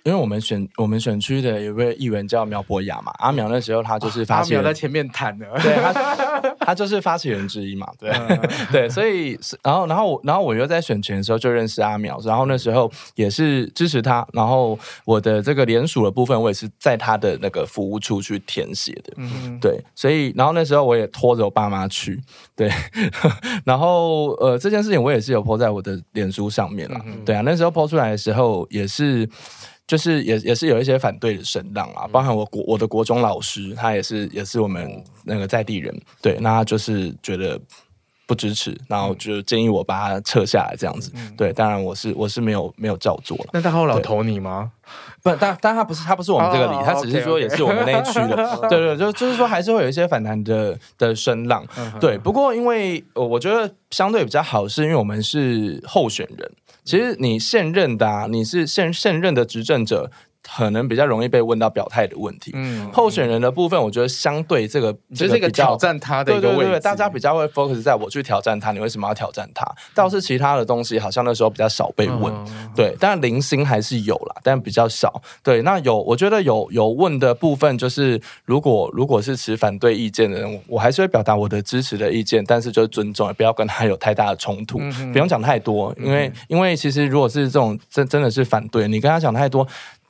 因为我们选我们选区的有位议员叫苗博雅嘛，阿苗那时候他就是发起人，阿苗在前面谈的，对他他就是发起人之一嘛，对。对，所以然后然后我然后我又在选前的时候就认识阿苗，然后那时候也是支持他，然后我的这个联署的部分我也是在他的那个服务处去填写的，嗯，对，所以然后那时候我也拖着我爸妈去，对，然后呃这件事情我也是有 po 在我的脸书上面了，嗯、对啊，那时候 po 出来的时候也是。就是也也是有一些反对的声浪啊，包含我国我的国中老师，他也是也是我们那个在地人，对，那他就是觉得不支持，然后就建议我把他撤下来这样子，对，当然我是我是没有没有照做了。那他后来投你吗？不，但但他不是他不是我们这个里，他只是说也是我们那一区的，对对，就就是说还是会有一些反弹的的声浪，对。不过因为我觉得相对比较好，是因为我们是候选人。其实你现任的啊，你是现现任的执政者。可能比较容易被问到表态的问题。嗯，候选人的部分，我觉得相对这个就是一个挑战他的一个位置。对对对，大家比较会 focus 在我去挑战他，你为什么要挑战他？倒是其他的东西，好像那时候比较少被问。嗯、对，但零星还是有啦，但比较少。对，那有我觉得有有问的部分，就是如果如果是持反对意见的人，我还是会表达我的支持的意见，但是就是尊重，也不要跟他有太大的冲突，嗯、不用讲太多，因为、嗯、因为其实如果是这种真真的是反对，你跟他讲太多。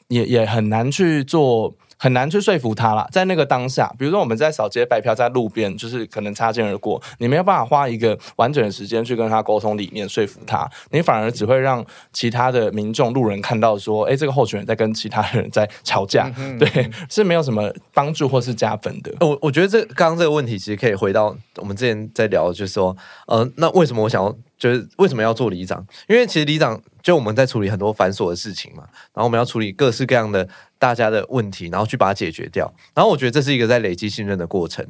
也也很难去做，很难去说服他啦。在那个当下，比如说我们在扫街拜票，在路边，就是可能擦肩而过，你没有办法花一个完整的时间去跟他沟通理念，说服他，你反而只会让其他的民众、路人看到说，哎，这个候选人在跟其他人在吵架，对，是没有什么帮助或是加分的。我我觉得这刚刚这个问题其实可以回到我们之前在聊，就是说，呃，那为什么我想要？就是为什么要做里长？因为其实里长就我们在处理很多繁琐的事情嘛，然后我们要处理各式各样的大家的问题，然后去把它解决掉。然后我觉得这是一个在累积信任的过程。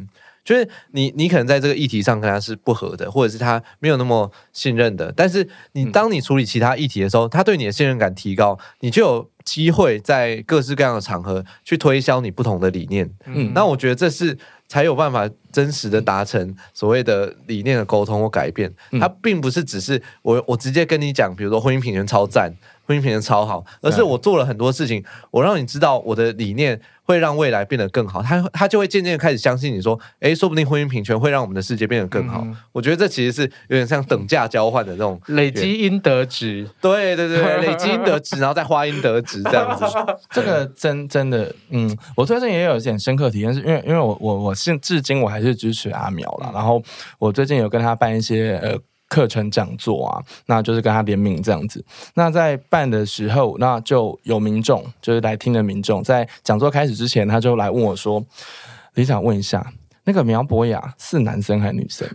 就是你你可能在这个议题上跟他是不合的，或者是他没有那么信任的，但是你当你处理其他议题的时候，他对你的信任感提高，你就有机会在各式各样的场合去推销你不同的理念。嗯，那我觉得这是。才有办法真实的达成所谓的理念的沟通或改变。它并不是只是我我直接跟你讲，比如说婚姻平权超赞，婚姻平衡超好，而是我做了很多事情，我让你知道我的理念。会让未来变得更好，他他就会渐渐开始相信你说，诶，说不定婚姻平权会让我们的世界变得更好。嗯、我觉得这其实是有点像等价交换的这种累积应得值，对对对，累积应得值，然后再花应得值这样子。这个真真的，嗯，我最近也有一点深刻体验，是因为因为我我我现至今我还是支持阿苗啦，然后我最近有跟他办一些呃。课程讲座啊，那就是跟他联名这样子。那在办的时候，那就有民众，就是来听的民众，在讲座开始之前，他就来问我说：“李想，问一下，那个苗博雅是男生还是女生？”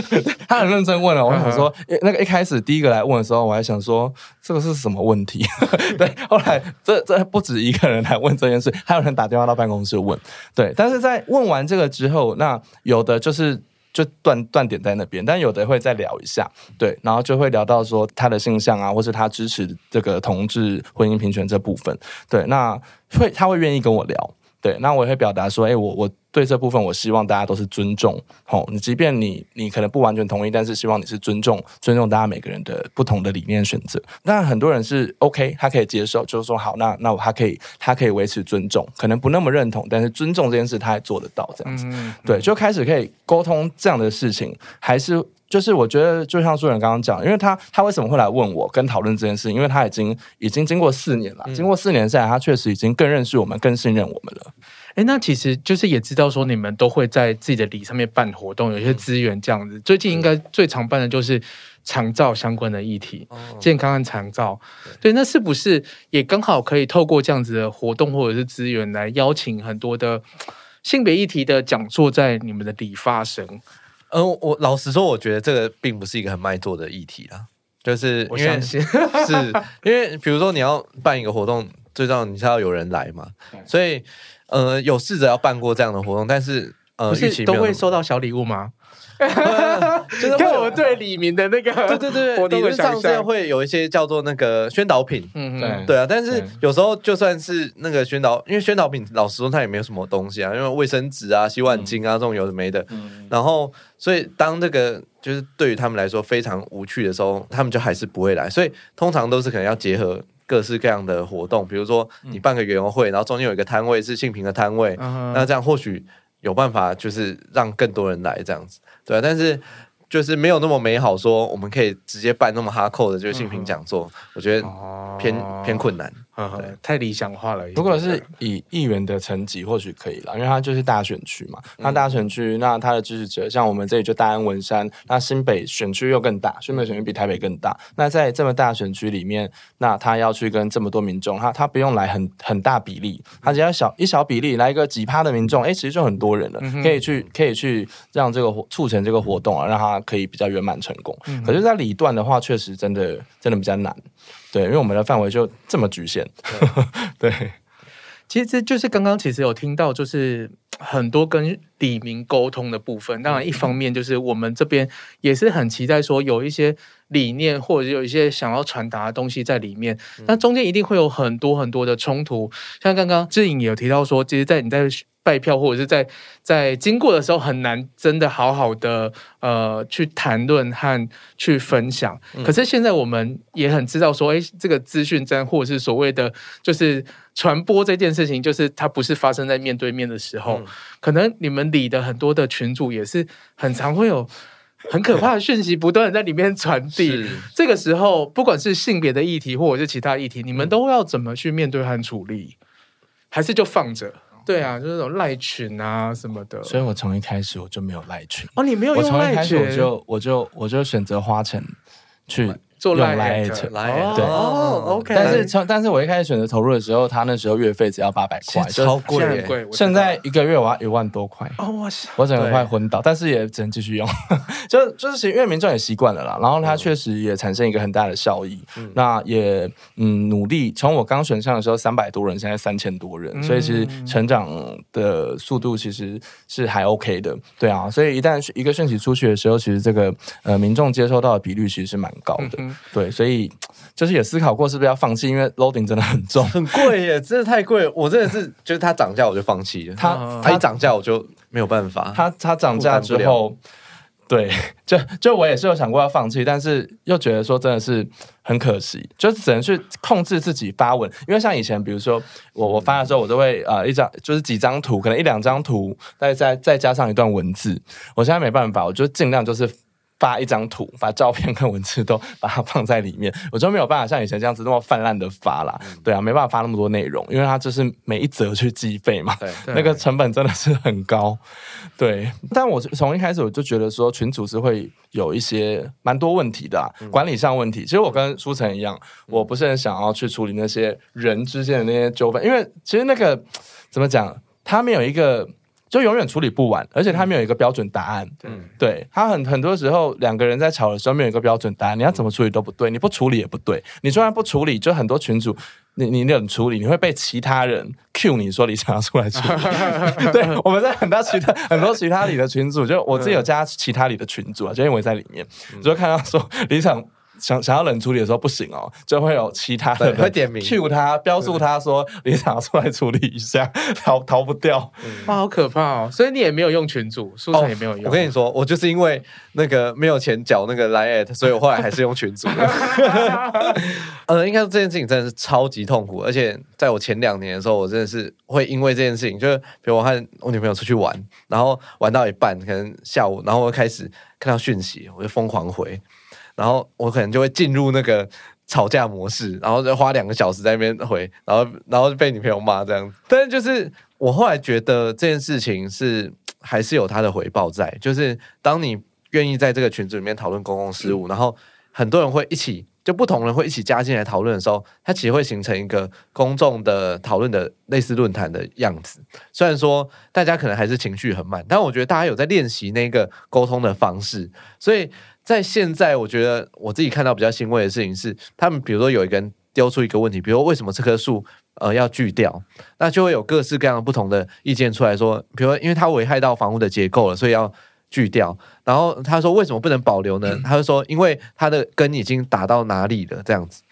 他很认真问了。我想说，那个一开始第一个来问的时候，我还想说这个是什么问题？对，后来这这不止一个人来问这件事，还有人打电话到办公室问。对，但是在问完这个之后，那有的就是。就断断点在那边，但有的会再聊一下，对，然后就会聊到说他的性向啊，或是他支持这个同志婚姻平权这部分，对，那会他会愿意跟我聊，对，那我也会表达说，哎，我我对这部分，我希望大家都是尊重，吼，你即便你你可能不完全同意，但是希望你是尊重尊重大家每个人的不同的理念选择。那很多人是 OK，他可以接受，就是说好，那那我他可以他可以维持尊重，可能不那么认同，但是尊重这件事他也做得到，这样子，嗯、对，就开始可以沟通这样的事情，还是。就是我觉得，就像书人刚刚讲，因为他他为什么会来问我跟讨论这件事？因为他已经已经经过四年了，经过四年下来，他确实已经更认识我们，更信任我们了。哎，那其实就是也知道说你们都会在自己的里上面办活动，有一些资源这样子。最近应该最常办的就是长照相关的议题，健康和长照。对，那是不是也刚好可以透过这样子的活动或者是资源来邀请很多的性别议题的讲座在你们的里发生？嗯，我老实说，我觉得这个并不是一个很卖座的议题啦。就是我相信是因为，比如说你要办一个活动，最重要你是要有人来嘛。所以，呃，有试着要办过这样的活动，但是呃，预期都会收到小礼物吗？就是看我对李明的那个，对对对，理论上是会有一些叫做那个宣导品，嗯嗯，对啊。但是有时候就算是那个宣导，因为宣导品老实说它也没有什么东西啊，因为卫生纸啊、洗碗巾啊这种有的没的。然后，所以当这个就是对于他们来说非常无趣的时候，他们就还是不会来。所以通常都是可能要结合各式各样的活动，比如说你办个园游会，然后中间有一个摊位是性平的摊位，那这样或许有办法就是让更多人来这样子。对啊，但是就是没有那么美好，说我们可以直接办那么哈扣的，就是性平讲座，嗯、我觉得偏、哦、偏困难。对，太理想化了。如果是以议员的层级，或许可以了，因为他就是大选区嘛。那大选区，那他的支持者，像我们这里就大安文山，那新北选区又更大，新北选区比台北更大。那在这么大选区里面，那他要去跟这么多民众，他他不用来很很大比例，他只要小一小比例来一个几趴的民众，哎，其实就很多人了，可以去可以去让这个促成这个活动啊，让他可以比较圆满成功。可是，在里段的话，确实真的真的比较难。对，因为我们的范围就这么局限。对，对其实就是刚刚其实有听到，就是很多跟李明沟通的部分。当然，一方面就是我们这边也是很期待说有一些理念或者有一些想要传达的东西在里面。那中间一定会有很多很多的冲突。像刚刚志颖也有提到说，其实，在你在。拜票或者是在在经过的时候很难真的好好的呃去谈论和去分享。嗯、可是现在我们也很知道说，哎，这个资讯战或者是所谓的就是传播这件事情，就是它不是发生在面对面的时候，嗯、可能你们里的很多的群主也是很常会有 很可怕的讯息不断在里面传递。这个时候，不管是性别的议题或者是其他议题，你们都要怎么去面对和处理？还是就放着？对啊，就是那种赖群啊什么的，所以我从一开始我就没有赖群。哦，你没有用赖群，我从一开始我就我就我就选择花钱去。做来来对哦，OK。但是从但是我一开始选择投入的时候，他那时候月费只要八百块，超贵贵。现在一个月我要一万多块，哦哇塞！我整个快昏倒，但是也只能继续用。就就是因为民众也习惯了啦，然后他确实也产生一个很大的效益。那也嗯努力，从我刚选上的时候三百多人，现在三千多人，所以其实成长的速度其实是还 OK 的。对啊，所以一旦一个讯息出去的时候，其实这个呃民众接收到的比率其实是蛮高的。对，所以就是也思考过是不是要放弃，因为 loading 真的很重，很贵耶，真的太贵。我真的是，就是它涨价我就放弃了，它它一涨价我就没有办法。它它涨价之后，对，就就我也是有想过要放弃，但是又觉得说真的是很可惜，就只能去控制自己发文。因为像以前，比如说我我发的时候，我都会呃一张就是几张图，可能一两张图，再再再加上一段文字。我现在没办法，我就尽量就是。发一张图，把照片跟文字都把它放在里面，我就没有办法像以前这样子那么泛滥的发啦。嗯、对啊，没办法发那么多内容，因为它就是每一则去计费嘛，对，那个成本真的是很高。对，但我从一开始我就觉得说群组是会有一些蛮多问题的、啊，嗯、管理上问题。其实我跟舒晨一样，我不是很想要去处理那些人之间的那些纠纷，因为其实那个怎么讲，他没有一个。就永远处理不完，而且他没有一个标准答案。嗯，对，他很很多时候两个人在吵的时候没有一个标准答案，你要怎么处理都不对，你不处理也不对。你虽然不处理，就很多群主，你你怎么处理，你会被其他人 cue 你说你想要出来处理。对，我们在很多其他很多其他里的群组，就我自己有加其他里的群组啊，就因为在里面，就看到说里长想想要冷处理的时候不行哦，就会有其他的人会点名 cue 他，标注他说你拿出来处理一下，逃逃不掉。哇，好可怕哦！所以你也没有用群主，书成也没有用。我跟你说，我就是因为那个没有钱缴那个 Line，所以我后来还是用群主。呃，应该说这件事情真的是超级痛苦，而且在我前两年的时候，我真的是会因为这件事情，就是比如我和我女朋友出去玩，然后玩到一半，可能下午，然后我就开始看到讯息，我就疯狂回。然后我可能就会进入那个吵架模式，然后就花两个小时在那边回，然后然后就被女朋友骂这样子。但是就是我后来觉得这件事情是还是有它的回报在，就是当你愿意在这个群组里面讨论公共事务，然后很多人会一起，就不同人会一起加进来讨论的时候，它其实会形成一个公众的讨论的类似论坛的样子。虽然说大家可能还是情绪很慢，但我觉得大家有在练习那个沟通的方式，所以。在现在，我觉得我自己看到比较欣慰的事情是，他们比如说有一个人丢出一个问题，比如说为什么这棵树呃要锯掉，那就会有各式各样不同的意见出来说，比如说因为它危害到房屋的结构了，所以要锯掉。然后他说为什么不能保留呢？他就说因为它的根已经打到哪里了这样子。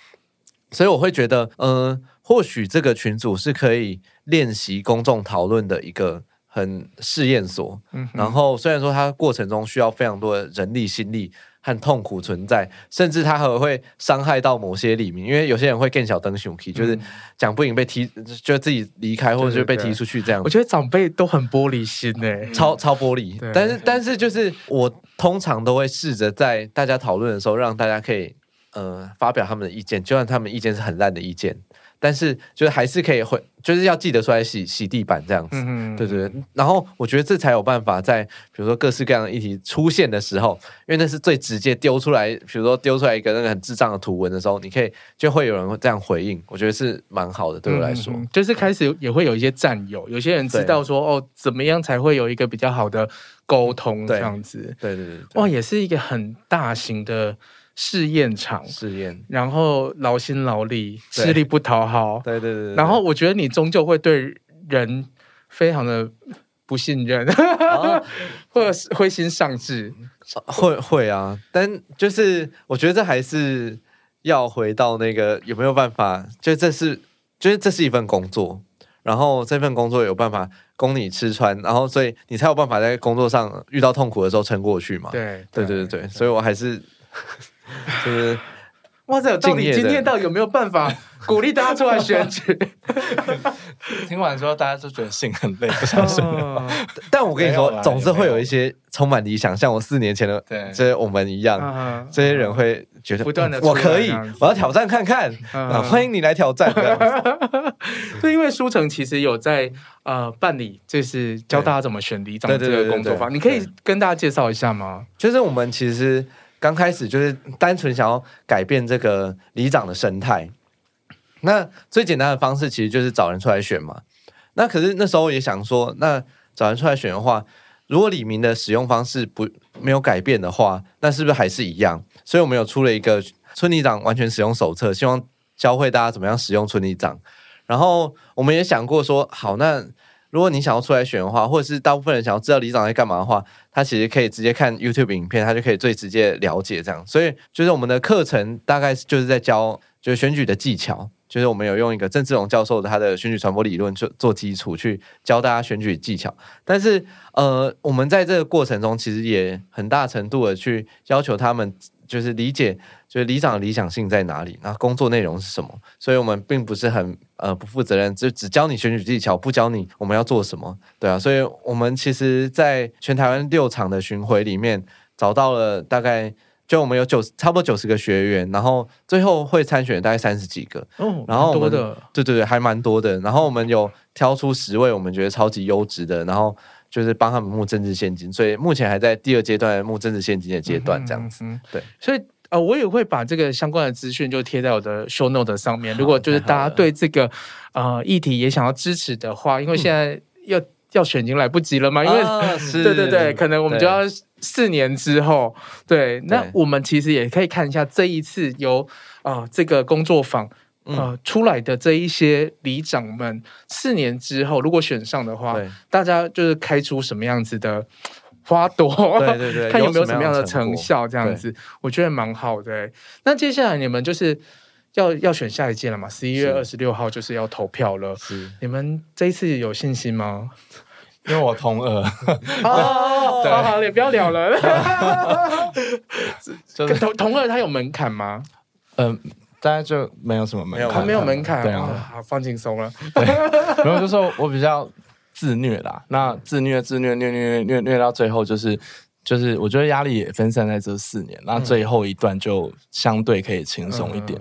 所以我会觉得，嗯、呃，或许这个群组是可以练习公众讨论的一个。很试验所，嗯然后虽然说它过程中需要非常多的人力、心力和痛苦存在，甚至它还会伤害到某些里面，因为有些人会更小灯熊皮，就是讲不赢被踢，就自己离开或者就被踢出去这样。我觉得长辈都很玻璃心诶，超超玻璃。但是但是就是我通常都会试着在大家讨论的时候，让大家可以呃发表他们的意见，就算他们意见是很烂的意见。但是，就是还是可以会，就是要记得出来洗洗地板这样子，嗯、对对对。然后我觉得这才有办法在，比如说各式各样的议题出现的时候，因为那是最直接丢出来，比如说丢出来一个那个很智障的图文的时候，你可以就会有人会这样回应，我觉得是蛮好的，对我来说，嗯、就是开始也会有一些战友，有些人知道说哦，怎么样才会有一个比较好的沟通这样子，对对对，对，哇，也是一个很大型的。试验场，试验，然后劳心劳力，吃力不讨好，对对对，对。然后我觉得你终究会对人非常的不信任，啊、或者是灰心丧志，会会啊。但就是我觉得这还是要回到那个有没有办法，就这是，就是这是一份工作，然后这份工作有办法供你吃穿，然后所以你才有办法在工作上遇到痛苦的时候撑过去嘛。对对。对对对，所以我还是。就是哇塞，到底今天到底有没有办法 鼓励大家出来选举？听完之后，大家都觉得心很累，不想选。但我跟你说，总是会有一些充满理想，像我四年前的这些我们一样，这些人会觉得不断的我可以，我要挑战看看啊！欢迎你来挑战。对，因为书城其实有在呃办理，就是教大家怎么选里长这个工作坊，你可以跟大家介绍一下吗？就是我们其实。刚开始就是单纯想要改变这个里长的生态，那最简单的方式其实就是找人出来选嘛。那可是那时候也想说，那找人出来选的话，如果李明的使用方式不没有改变的话，那是不是还是一样？所以我们有出了一个村里长完全使用手册，希望教会大家怎么样使用村里长。然后我们也想过说，好那。如果你想要出来选的话，或者是大部分人想要知道里长在干嘛的话，他其实可以直接看 YouTube 影片，他就可以最直接了解这样。所以就是我们的课程大概就是在教就是选举的技巧，就是我们有用一个郑志龙教授他的选举传播理论做做基础去教大家选举技巧。但是呃，我们在这个过程中其实也很大程度的去要求他们。就是理解，就是里长理想性在哪里，那工作内容是什么？所以我们并不是很呃不负责任，就只教你选举技巧，不教你我们要做什么，对啊。所以我们其实，在全台湾六场的巡回里面，找到了大概就我们有九差不多九十个学员，然后最后会参选大概三十几个，哦，然后多的，对对对，还蛮多的。然后我们有挑出十位我们觉得超级优质的，然后。就是帮他们募政治现金，所以目前还在第二阶段募政治现金的阶段，这样子。对，所以呃，我也会把这个相关的资讯就贴在我的 show note 上面。如果就是大家对这个呃议题也想要支持的话，因为现在要要选已经来不及了嘛，因为 对对对，可能我们就要四年之后。对，那我们其实也可以看一下这一次由啊这个工作坊。呃，出来的这一些里长们，四年之后如果选上的话，大家就是开出什么样子的花朵，对对对，看有没有什么样的成效，这样子，我觉得蛮好的、欸。那接下来你们就是要要选下一届了嘛？十一月二十六号就是要投票了，是你们这一次有信心吗？因为我同二 哦，好好，也不要聊了。就是同同二他有门槛吗？嗯，大家就没有什么门槛，他没有门槛，对啊，好放轻松了。然后就说我比较自虐啦，那自虐自虐虐虐虐虐到最后就是。就是我觉得压力也分散在这四年，那最后一段就相对可以轻松一点。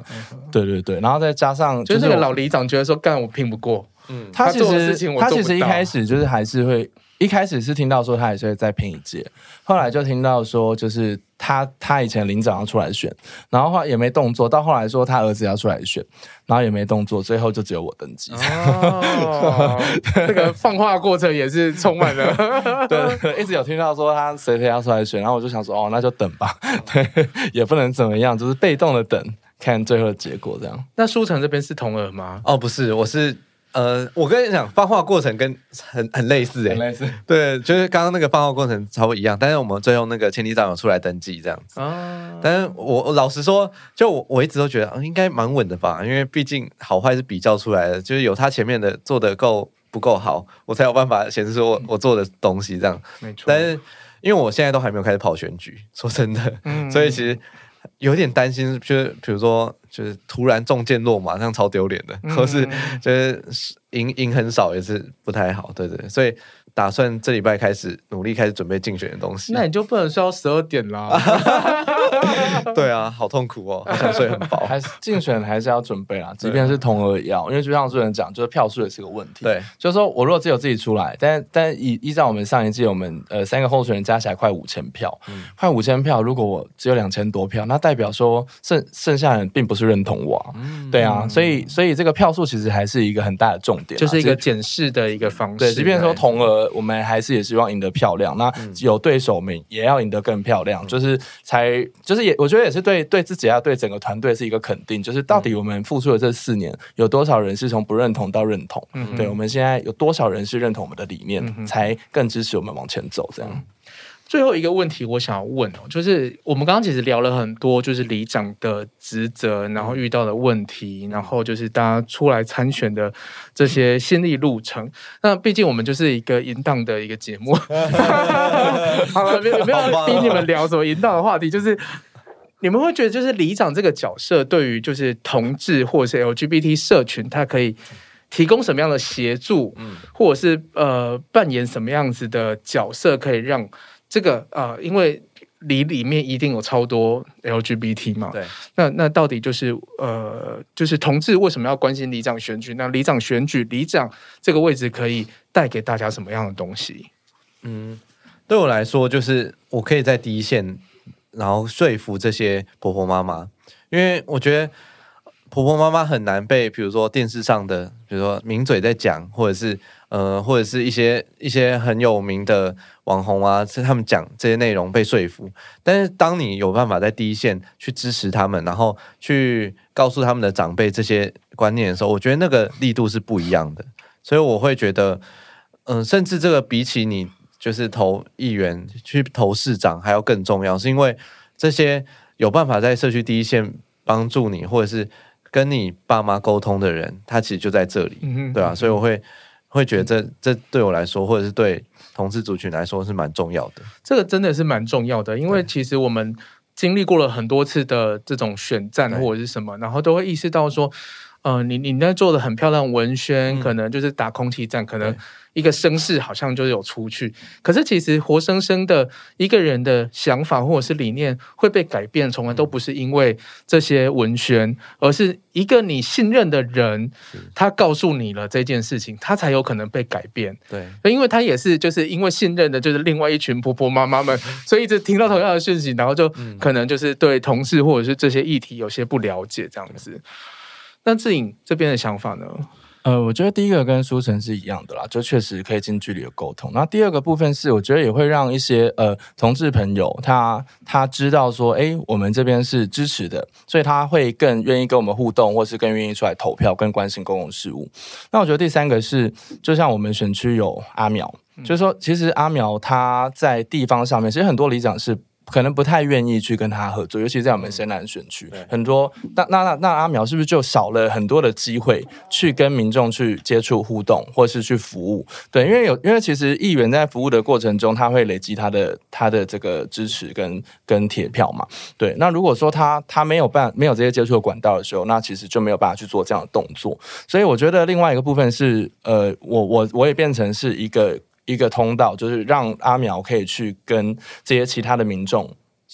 对对对，然后再加上就是那个老里长觉得说干我拼不过，嗯，他其实他其实一开始就是还是会。一开始是听到说他还是会再拼一届，后来就听到说就是他他以前领长要出来选，然后后来也没动作，到后来说他儿子要出来选，然后也没动作，最后就只有我登记。哦，这个放话过程也是充满了，对，一直有听到说他谁谁要出来选，然后我就想说哦，那就等吧，对，也不能怎么样，就是被动的等，看最后的结果这样。那舒城这边是同额吗？哦，不是，我是。呃，我跟你讲，放话过程跟很很类似诶，很类似，对，就是刚刚那个放话过程差不多一样，但是我们最后那个前里长有出来登记这样子。哦，但是我我老实说，就我我一直都觉得应该蛮稳的吧，因为毕竟好坏是比较出来的，就是有他前面的做的够不够好，我才有办法显示说我我做的东西这样。没错。但是因为我现在都还没有开始跑选举，说真的，嗯，所以其实。有点担心，就是比如说，就是突然中箭落马，这样超丢脸的，或是就是赢赢很少也是不太好，对对，所以。打算这礼拜开始努力开始准备竞选的东西，那你就不能睡到十二点啦。对啊，好痛苦哦，好想睡很饱。还是竞选还是要准备啊，即便是同额也要，因为就像主持人讲，就是票数也是个问题。对，就是说我如果只有自己出来，但但依依照我们上一季，我们呃三个候选人加起来快五千票，嗯、快五千票，如果我只有两千多票，那代表说剩剩下人并不是认同我、啊。嗯、对啊，所以所以这个票数其实还是一个很大的重点、啊，就是一个检视的一个方式。对，即便说同额。我们还是也希望赢得漂亮，那有对手，我们也要赢得更漂亮，嗯、就是才就是也，我觉得也是对对自己啊，对整个团队是一个肯定，就是到底我们付出的这四年，有多少人是从不认同到认同？嗯、对，我们现在有多少人是认同我们的理念，嗯、才更支持我们往前走？这样。最后一个问题，我想要问哦，就是我们刚刚其实聊了很多，就是里长的职责，然后遇到的问题，然后就是大家出来参选的这些心历路程。那毕竟我们就是一个淫荡的一个节目，好了，没有没有逼你们聊什么淫荡的话题，就是你们会觉得，就是里长这个角色，对于就是同志或者是 LGBT 社群，他可以提供什么样的协助，嗯，或者是呃扮演什么样子的角色，可以让这个呃，因为里里面一定有超多 LGBT 嘛，对，那那到底就是呃，就是同志为什么要关心里长选举？那里长选举，里长这个位置可以带给大家什么样的东西？嗯，对我来说，就是我可以在第一线，然后说服这些婆婆妈妈，因为我觉得婆婆妈妈很难被，比如说电视上的，比如说名嘴在讲，或者是。呃，或者是一些一些很有名的网红啊，是他们讲这些内容被说服。但是，当你有办法在第一线去支持他们，然后去告诉他们的长辈这些观念的时候，我觉得那个力度是不一样的。所以，我会觉得，嗯、甚至这个比起你就是投议员去投市长还要更重要，是因为这些有办法在社区第一线帮助你，或者是跟你爸妈沟通的人，他其实就在这里，嗯、哼对啊，所以我会。会觉得这这对我来说，或者是对同志族群来说是蛮重要的。这个真的是蛮重要的，因为其实我们经历过了很多次的这种选战或者是什么，然后都会意识到说，呃，你你那做的很漂亮文宣，可能就是打空气战，可能。一个声势好像就是有出去，可是其实活生生的一个人的想法或者是理念会被改变，从来都不是因为这些文宣，而是一个你信任的人，他告诉你了这件事情，他才有可能被改变。对，因为他也是就是因为信任的，就是另外一群婆婆妈妈们，所以一直听到同样的讯息，然后就可能就是对同事或者是这些议题有些不了解这样子。那志颖这边的想法呢？呃，我觉得第一个跟书成是一样的啦，就确实可以近距离的沟通。那第二个部分是，我觉得也会让一些呃同志朋友他他知道说，哎，我们这边是支持的，所以他会更愿意跟我们互动，或是更愿意出来投票，更关心公共事务。那我觉得第三个是，就像我们选区有阿苗，就是说，其实阿苗他在地方上面，其实很多里长是。可能不太愿意去跟他合作，尤其在我们深蓝选区，嗯、很多那那那那阿苗是不是就少了很多的机会去跟民众去接触互动，或是去服务？对，因为有因为其实议员在服务的过程中，他会累积他的他的这个支持跟跟铁票嘛。对，那如果说他他没有办没有这些接触的管道的时候，那其实就没有办法去做这样的动作。所以我觉得另外一个部分是，呃，我我我也变成是一个。一个通道，就是让阿苗可以去跟这些其他的民众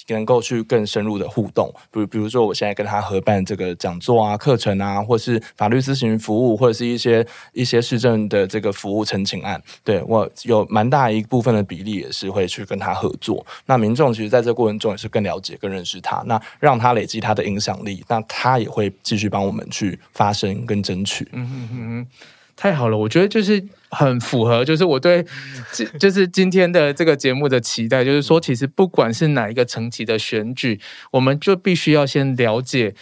能够去更深入的互动，比如比如说我现在跟他合办这个讲座啊、课程啊，或是法律咨询服务，或者是一些一些市政的这个服务陈情案，对，我有蛮大一部分的比例也是会去跟他合作。那民众其实在这过程中也是更了解、更认识他，那让他累积他的影响力，那他也会继续帮我们去发声跟争取。嗯嗯，太好了，我觉得就是。很符合，就是我对，就是今天的这个节目的期待，就是说，其实不管是哪一个层级的选举，我们就必须要先了解。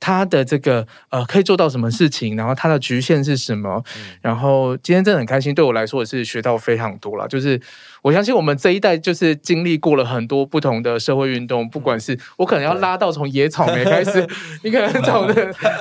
他的这个呃，可以做到什么事情？然后他的局限是什么？嗯、然后今天真的很开心，对我来说也是学到非常多了。就是我相信我们这一代就是经历过了很多不同的社会运动，不管是我可能要拉到从野草莓开始，你可能从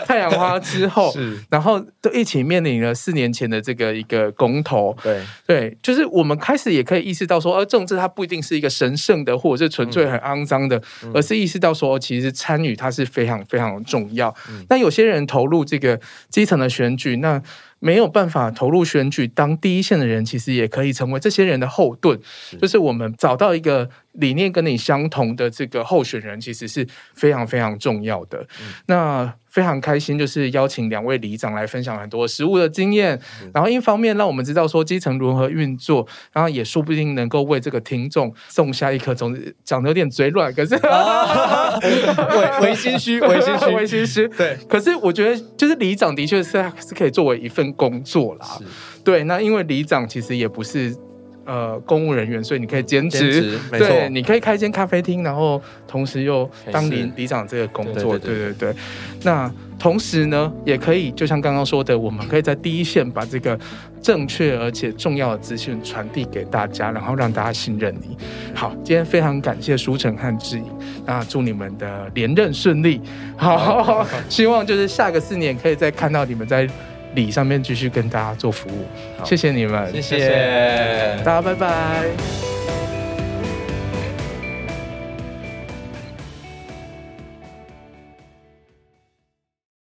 太阳花之后，是。然后都一起面临了四年前的这个一个公投。对。对，就是我们开始也可以意识到说，而政治它不一定是一个神圣的，或者是纯粹很肮脏的，嗯、而是意识到说，其实参与它是非常非常重要。要，那有些人投入这个基层的选举，那没有办法投入选举当第一线的人，其实也可以成为这些人的后盾。是就是我们找到一个理念跟你相同的这个候选人，其实是非常非常重要的。嗯、那非常开心，就是邀请两位里长来分享很多实务的经验，嗯、然后一方面让我们知道说基层如何运作，然后也说不定能够为这个听众种下一颗种子。讲的有点嘴软，可是 微微心虚，微心虚，微心虚。对，可是我觉得就是里长的确是是可以作为一份工作啦。是对，那因为里长其实也不是。呃，公务人员，所以你可以兼职，没错，对，你可以开一间咖啡厅，然后同时又当里里长这个工作，对对对。那同时呢，也可以就像刚刚说的，我们可以在第一线把这个正确而且重要的资讯传递给大家，然后让大家信任你。好，今天非常感谢舒成和志颖，那祝你们的连任顺利。好，好，希望就是下个四年可以再看到你们在。里上面继续跟大家做服务，谢谢你们，谢谢。大家，拜拜。